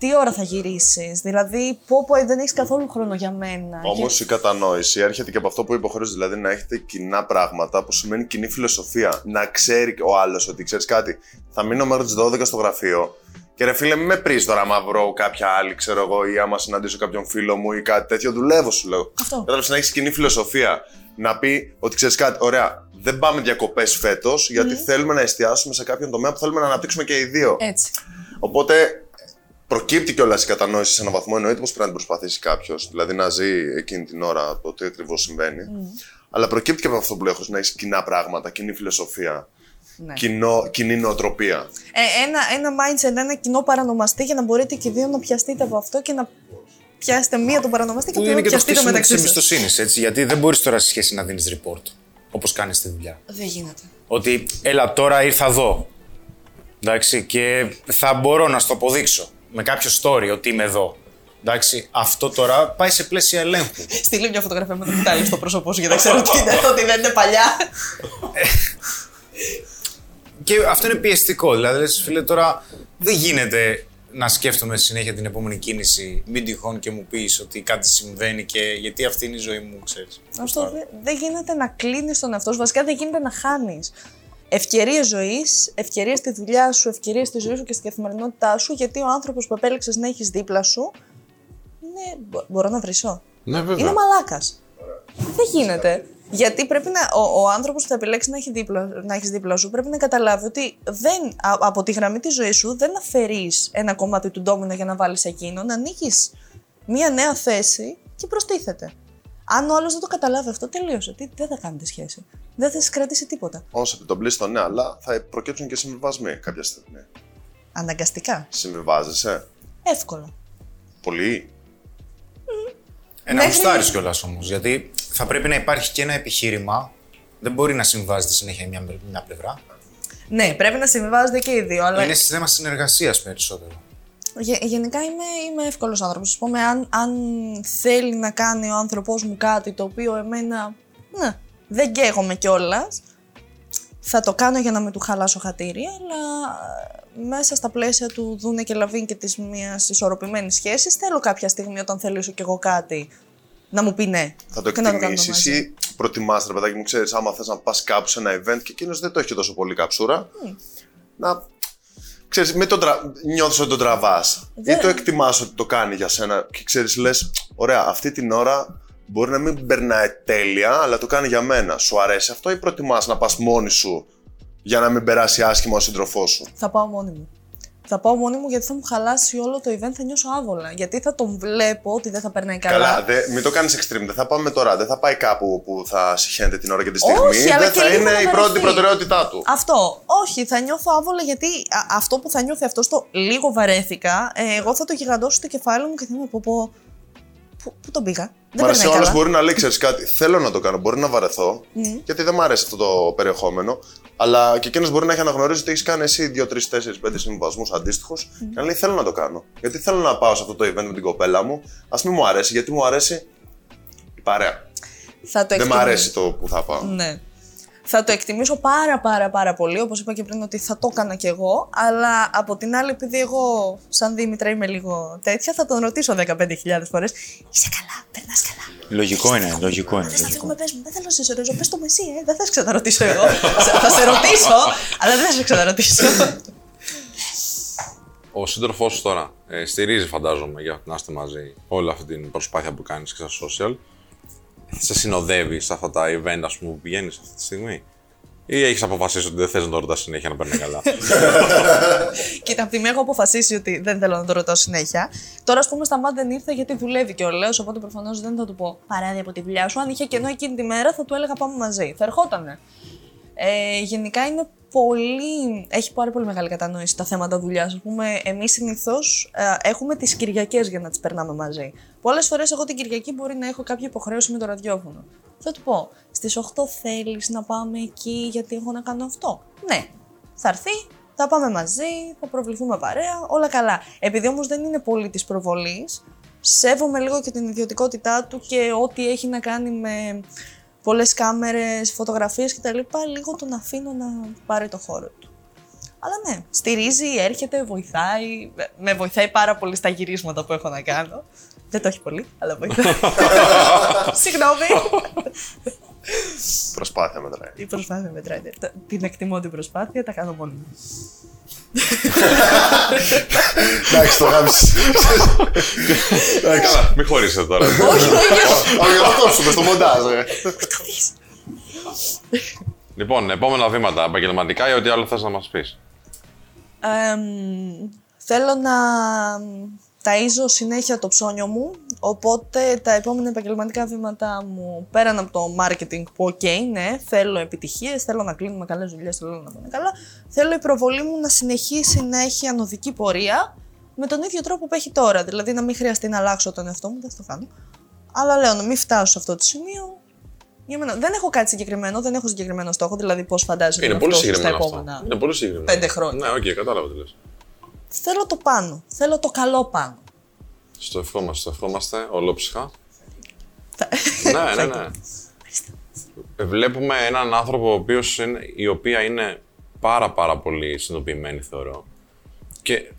Τι ώρα θα γυρίσεις, Δηλαδή, πω, πω, δεν έχεις καθόλου χρόνο για μένα. Όμως Και- η κατανόηση έρχεται και από αυτό που είπε ο Χωρίς, δηλαδή να έχετε κοινά πράγματα που σημαίνει κοινή φιλοσοφία. Να ξέρει ο άλλος ότι ξέρεις κάτι. Θα μείνω μέχρι τις 12 στο γραφείο και ρε φίλε, μην με πρίζει τώρα άμα βρω κάποια άλλη, ξέρω εγώ, ή άμα συναντήσω κάποιον φίλο μου ή κάτι τέτοιο. Δουλεύω, σου λέω. Αυτό. Κατάλαβες να έχεις κοινή φιλοσοφία. Να πει ότι ξέρεις κάτι, ωραία, δεν πάμε διακοπές φέτος γιατί θέλουμε να εστιάσουμε σε κάποιον τομέα που θέλουμε να αναπτύξουμε και οι δύο. Έτσι. Οπότε προκύπτει κιόλας η κατανόηση σε έναν βαθμό. Εννοείται πως πρέπει να την προσπαθήσει κάποιος, δηλαδή να ζει εκείνη την ώρα το τι ακριβώς συμβαίνει. Αλλά προκύπτει και από αυτό που λέω, να έχεις κοινά πράγματα, κοινή φιλοσοφία, Ναι. κοινό, κοινή νοοτροπία. Ε, ένα, ένα mindset, ένα κοινό παρανομαστή για να μπορείτε και οι δύο να πιαστείτε από αυτό και να πιάσετε μία τον παρανομαστή και Που από είναι να και το πιαστείτε χτίσιμο της μεταξύ σας. εμπιστοσύνης, έτσι. Γιατί δεν μπορείς τώρα στη σχέση να δίνεις report όπως κάνεις στη δουλειά. Δεν γίνεται. Ότι έλα τώρα ήρθα εδώ. Εντάξει, και θα μπορώ να στο αποδείξω με κάποιο story ότι είμαι εδώ. Εντάξει, αυτό τώρα πάει σε πλαίσια ελέγχου. Στείλει μια φωτογραφία με το κουτάλι στο πρόσωπό σου για να ξέρω ότι, είναι, ότι δεν είναι παλιά. Και αυτό είναι πιεστικό. Δηλαδή, λες, φίλε, τώρα δεν γίνεται να σκέφτομαι συνέχεια την επόμενη κίνηση. Μην τυχόν και μου πεις ότι κάτι συμβαίνει και γιατί αυτή είναι η ζωή μου, ξέρεις. Αυτό δεν δεν γίνεται να κλείνεις τον εαυτό σου. Βασικά δεν γίνεται να χάνεις ευκαιρίες ζωής, ευκαιρίες στη δουλειά σου, ευκαιρίες στη ζωή σου και στην καθημερινότητά σου, γιατί ο άνθρωπος που επέλεξες να έχεις δίπλα σου είναι. μπο- Μπορώ να βρίσω. Ναι, βέβαια. Είναι μαλάκας. Δεν γίνεται. Γιατί πρέπει να, ο, ο άνθρωπος που θα επιλέξει να έχει δίπλα, να έχεις δίπλα σου πρέπει να καταλάβει ότι δεν, α- από τη γραμμή της ζωής σου δεν αφαιρείς ένα κομμάτι του ντόμινα για να βάλεις εκείνον. Ανοίγεις μία νέα θέση και προστίθεται. Αν ο άλλος δεν το καταλάβει αυτό, τελείωσε. Τι, δεν θα κάνετε σχέση. Δεν θα σα κρατήσει τίποτα. Όσο επιτοπλίστο, ναι, αλλά θα προκύψουν και συμβιβασμοί κάποια στιγμή. Αναγκαστικά. Συμβιβάζεσαι; Εύκολα. Πολύ. Ε, να Μέχρι- γουστάρεις κιόλας όμως. Γιατί θα πρέπει να υπάρχει και ένα επιχείρημα. Δεν μπορεί να συμβάζεται συνέχεια μια, μια πλευρά. Ναι, πρέπει να συμβιβάζονται και οι δύο. Αλλά Είναι θέμα συνεργασίας περισσότερο. Γε- γενικά είμαι, είμαι εύκολος άνθρωπος. Α πούμε, αν, αν θέλει να κάνει ο άνθρωπό μου κάτι το οποίο εμένα. Ναι, δεν καίγομαι κιόλας. Θα το κάνω για να με του χαλάσω χατήρι, αλλά ε, μέσα στα πλαίσια του δούνε και λαβίν και της μιας ισορροπημένης σχέσης, θέλω κάποια στιγμή όταν θελήσω κι εγώ κάτι να μου πει ναι. Θα το και να κάνουμε εκτιμήσεις μαζί. ή προτιμάς, ρε παιδάκι μου, ξέρεις, άμα θες να πας κάπου σε ένα event και εκείνος δεν το έχει και τόσο πολύ καψούρα. Να. Ξέρεις, μην τον τρα... νιώθεις ότι τον τραβάς ή Δεν- το εκτιμάς ότι το κάνει για σένα και ξέρεις, λες, ωραία, αυτή την ώρα μπορεί να μην περνάει τέλεια, αλλά το κάνει για μένα. Σου αρέσει αυτό ή προτιμάς να πας μόνη σου για να μην περάσει άσχημα ο σύντροφός σου; Θα πάω μόνη μου. Θα πάω μόνη μου γιατί θα μου χαλάσει όλο το event, θα νιώσω άβολα. Γιατί θα τον βλέπω ότι δεν θα περνάει καλά. Καλά, δε, μην το κάνεις extreme. Δεν θα πάμε τώρα. Δεν θα πάει κάπου που θα συχαίνεται την ώρα και τη στιγμή. Όχι, αλλά δεν και θα λίγο είναι να η πρώτη βαρεθεί. προτεραιότητά του. Αυτό. Όχι, θα νιώθω άβολα γιατί α- αυτό που θα νιώθει αυτός το λίγο βαρέθηκα, ε, εγώ θα το γιγαντώσω στο κεφάλι μου και θα είμαι πω πω. Πού, πού τον πήγα; Δεν Μ' αρέσει περνάει ο άλλο καλά. μπορεί να λέει, ξέρεις κάτι, θέλω να το κάνω, μπορεί να βαρεθώ, γιατί δεν μου αρέσει αυτό το περιεχόμενο. Αλλά και εκείνος μπορεί να έχει αναγνωρίσει ότι έχεις κάνει εσύ 2, 3, 4, 5 συμβασμού αντίστοιχους και να λέει θέλω να το κάνω. Γιατί θέλω να πάω σε αυτό το event με την κοπέλα μου. Α μην μου αρέσει, γιατί μου αρέσει η παρέα. Θα το Δεν μου εκτιμήσω. αρέσει το που θα πάω. Ναι. Θα το εκτιμήσω πάρα πάρα πάρα πολύ, όπως είπα και πριν ότι θα το έκανα κι εγώ, αλλά από την άλλη επειδή εγώ σαν Δήμητρα είμαι λίγο τέτοια, θα τον ρωτήσω 15.000 φορές «Είσαι καλά, περνάς καλά». Λογικό είναι, λογικό είναι. Δεν θα λογικό. φύγουμε, πες μου, δεν θέλω να σε ρωτήσω, πες το με εσύ, ε, δεν θα σε ξαναρωτήσω εγώ. Σε- θα σε ρωτήσω, αλλά δεν θα σε ξαναρωτήσω. Ο σύντροφός σου τώρα ε, στηρίζει, φαντάζομαι, για να είστε μαζί όλη αυτή την προσπάθεια που κάνεις και στα social. Σε συνοδεύει σε αυτά τα event, ας πούμε, που πηγαίνεις αυτή τη στιγμή; Ή έχεις αποφασίσει ότι δεν θες να το ρωτάς συνέχεια να παίρνει καλά; Κοίτα, από τη μία έχω αποφασίσει ότι δεν θέλω να το ρωτάω συνέχεια. Τώρα, ας πούμε, στα μάτια δεν ήρθε γιατί δουλεύει και ο Λέος, οπότε προφανώς δεν θα του πω παράδειγμα από τη δουλειά σου. Αν είχε κενό εκείνη τη μέρα, θα του έλεγα πάμε μαζί. Θα ερχότανε. Ε, γενικά είναι πολύ. Έχει πάρα πολύ μεγάλη κατανόηση τα θέματα δουλειάς. Α πούμε, εμείς συνήθως έχουμε τις Κυριακές για να τις περνάμε μαζί. Πολλές φορές, εγώ την Κυριακή μπορεί να έχω κάποια υποχρέωση με το ραδιόφωνο. Θα του πω, στις 8 θέλεις να πάμε εκεί γιατί έχω να κάνω αυτό; Ναι, θα έρθει, θα πάμε μαζί, θα προβληθούμε παρέα, όλα καλά. Επειδή όμως δεν είναι πολύ της προβολής, σέβομαι λίγο και την ιδιωτικότητά του και ό,τι έχει να κάνει με πολλές κάμερες, φωτογραφίες κτλ. Λίγο τον αφήνω να πάρει το χώρο του. Αλλά ναι, στηρίζει, έρχεται, βοηθάει. Με βοηθάει πάρα πολύ στα γυρίσματα που έχω να κάνω. Δεν το έχει πολύ, αλλά βοηθάει. Συγγνώμη. Προσπάθεια μετράει. Η προσπάθεια μετράει. ναι. Τα- Την εκτιμώ την προσπάθεια, τα κάνω μόνη μου. Εντάξει, το γάμισε. Καλά, μην χωρίσετε τώρα. όχι, όχι. Όχι, θα το κόψουμε στο μοντάζ. ε. λοιπόν, επόμενα βήματα, επαγγελματικά ή ό,τι άλλο θες να μας πεις. Εμ, θέλω να ταΐζω συνέχεια το ψώνιο μου, οπότε τα επόμενα επαγγελματικά βήματα μου, πέραν από το marketing που ok, ναι, θέλω επιτυχίες, θέλω να κλείνουμε καλές δουλειές, θέλω να πάνε καλά, θέλω η προβολή μου να συνεχίσει να έχει ανοδική πορεία με τον ίδιο τρόπο που έχει τώρα, δηλαδή να μην χρειαστεί να αλλάξω τον εαυτό μου, δεν θα το κάνω. Αλλά λέω να μην φτάσω σε αυτό το σημείο. Για μένα, δεν έχω κάτι συγκεκριμένο, δεν έχω συγκεκριμένο στόχο, δηλαδή πώς φαντάζομαι Είναι να πολύ αυτό στα συγκεκριμένο επόμενα. αυτό. Είναι πολύ συγκεκριμένο. πέντε χρόνια. Ναι, οκ, κατάλαβα τι λες. Θέλω το πάνω. Θέλω το καλό πάνω. Στο ευχόμαστε, στο ευχόμαστε ολόψυχα. Θα- ναι, ναι, ναι. Ε, Βλέπουμε έναν άνθρωπο ο οποίος είναι, η οποία είναι πάρα πάρα πολύ συνειδητοποιημένη θεωρώ και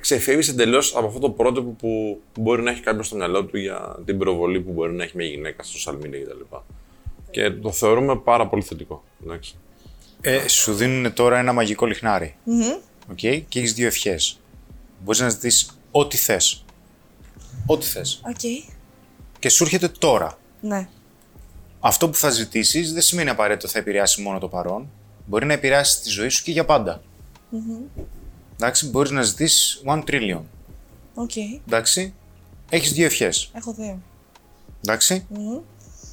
ξεφεύγεις εντελώς από αυτό το πρότυπο που μπορεί να έχει κάποιος στο μυαλό του για την προβολή που μπορεί να έχει μια γυναίκα στο social media κτλ. Και το θεωρούμε πάρα πολύ θετικό. Εντάξει. Ε, σου δίνουν τώρα ένα μαγικό λυχνάρι. Οκ, και έχεις δύο ευχές. Μπορείς να ζητήσεις ό,τι θες. Ό,τι θες. Οκ. Και σου έρχεται τώρα. Ναι. Αυτό που θα ζητήσεις δεν σημαίνει απαραίτητα θα επηρεάσει μόνο το παρόν. Μπορεί να επηρεάσει τη ζωή σου και για πάντα. Εντάξει, μπορείς να ζητήσεις one trillion. Οκ. Εντάξει, έχεις δύο ευχές. Έχω δύο. Εντάξει.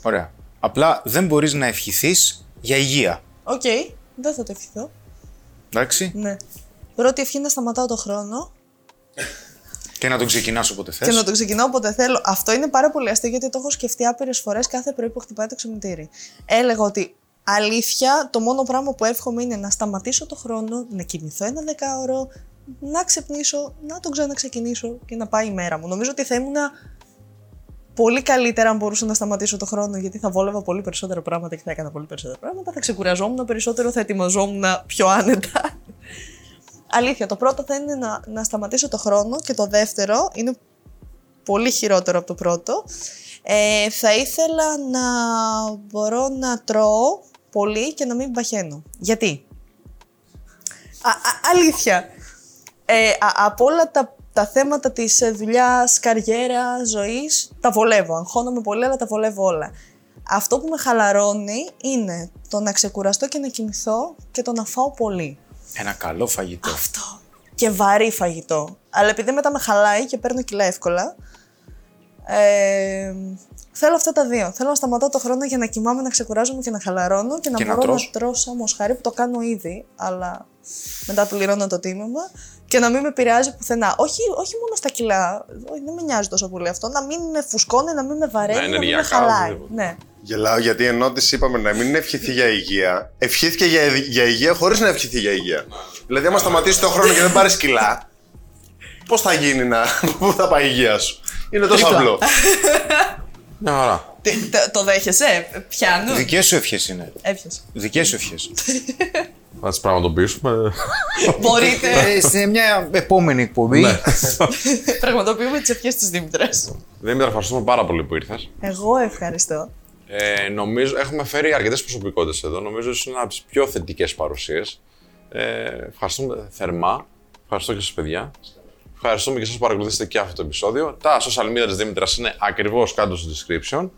Ωραία. Απλά δεν μπορείς να ευχηθείς για υγεία. Οκ. Δεν θα το ευχηθώ. Εντάξει. Ναι. Πρώτη ευχή είναι να σταματάω το χρόνο Και να τον ξεκινάς όποτε θες. και να το ξεκινάω όποτε θέλω. Αυτό είναι πάρα πολύ αστείο γιατί το έχω σκεφτεί άπειρες φορές κάθε πρωί που χτυπάει το ξυπνητήρι. Έλεγα ότι αλήθεια, το μόνο πράγμα που εύχομαι είναι να σταματήσω το χρόνο, να κοιμηθώ ένα δεκάωρο, να ξυπνήσω, να τον ξαναξεκινήσω και να πάει η μέρα μου. Νομίζω ότι θα ήμουν πολύ καλύτερα αν μπορούσα να σταματήσω το χρόνο, γιατί θα βόλευα πολύ περισσότερα πράγματα και θα έκανα πολύ περισσότερα πράγματα. Θα ξεκουραζόμουν περισσότερο, θα ετοιμαζόμουν πιο άνετα. Αλήθεια, το πρώτο θα είναι να, να σταματήσω το χρόνο και το δεύτερο είναι πολύ χειρότερο από το πρώτο. Ε, θα ήθελα να μπορώ να τρώω πολύ και να μην παχαίνω. Γιατί; Α, α- αλήθεια. Ε, α- από όλα τα, τα θέματα της ε, δουλειάς, καριέρα, ζωής, τα βολεύω. Αγχώνομαι πολύ, αλλά τα βολεύω όλα. Αυτό που με χαλαρώνει είναι το να ξεκουραστώ και να κοιμηθώ και το να φάω πολύ. Ένα καλό φαγητό. Αυτό. Και βαρύ φαγητό. Αλλά επειδή μετά με χαλάει και παίρνω κιλά εύκολα, ε, θέλω αυτά τα δύο. Θέλω να σταματάω το χρόνο για να κοιμάμαι, να ξεκουράζομαι και να χαλαρώνω και να Και να μπορώ να, τρως. τρώω σαν μοσχάρι που το κάνω ήδη, αλλά μετά πληρώνω το τίμημα και να μην με επηρεάζει πουθενά. Όχι, όχι μόνο στα κιλά, όχι, δεν με νοιάζει τόσο πολύ αυτό. Να μην με φουσκώνει, να μην με βαραίνει, να, μην με ενεργειακά, χαλάει. οπωσδήποτε. Ναι. Γελάω γιατί ενώ της είπαμε να μην ευχηθεί για υγεία, ευχήθηκε για, για υγεία χωρίς να ευχηθεί για υγεία. Δηλαδή, άμα σταματήσεις το χρόνο και δεν πάρεις κιλά, πώς θα γίνει να. Πού θα πάει η υγεία σου; Είναι τόσο Τρίπλα. απλό. Μια χαρά. Τι- το- Το δέχεσαι, πιάνω. Δικές σου ευχές είναι. Έπιασε. Δικές σου ευχές. Θα τι πραγματοποιήσουμε. Μπορείτε. Ε, σε μια επόμενη εκπομπή. Ναι. Πραγματοποιούμε τις ευχές της Δήμητρας. Δήμητρα, ευχαριστούμε πάρα πολύ που ήρθες. Εγώ ευχαριστώ. Ε, νομίζω έχουμε φέρει αρκετές προσωπικότητες εδώ. Νομίζω ότι είναι από τις πιο θετικές παρουσίες. Ε, ευχαριστούμε θερμά. Ευχαριστώ και σας παιδιά. Ευχαριστούμε και σας που παρακολουθήσατε και αυτό το επεισόδιο. Τα social media της Δήμητρας είναι ακριβώς κάτω στο description.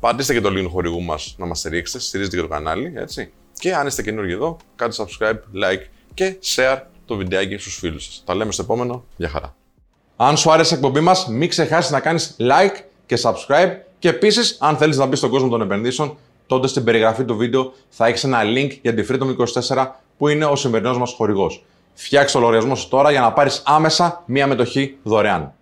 Πατήστε και το link του χορηγού μας να μας στηρίξετε, στηρίζετε και το κανάλι, έτσι. Και αν είστε καινούργιοι εδώ, κάντε subscribe, like και share το βιντεάκι στους φίλους σας. Τα λέμε στο επόμενο. Γεια χαρά. Αν σου άρεσε η εκπομπή μας, μην ξεχάσεις να κάνεις like και subscribe και επίσης, αν θέλεις να μπεις στον κόσμο των επενδύσεων, τότε στην περιγραφή του βίντεο θα έχεις ένα link για τη Freedom 24 που είναι ο σημερινός μας χορηγός. Φτιάξε το λογαριασμό σου τώρα για να πάρεις άμεσα μία μετοχή δωρεάν.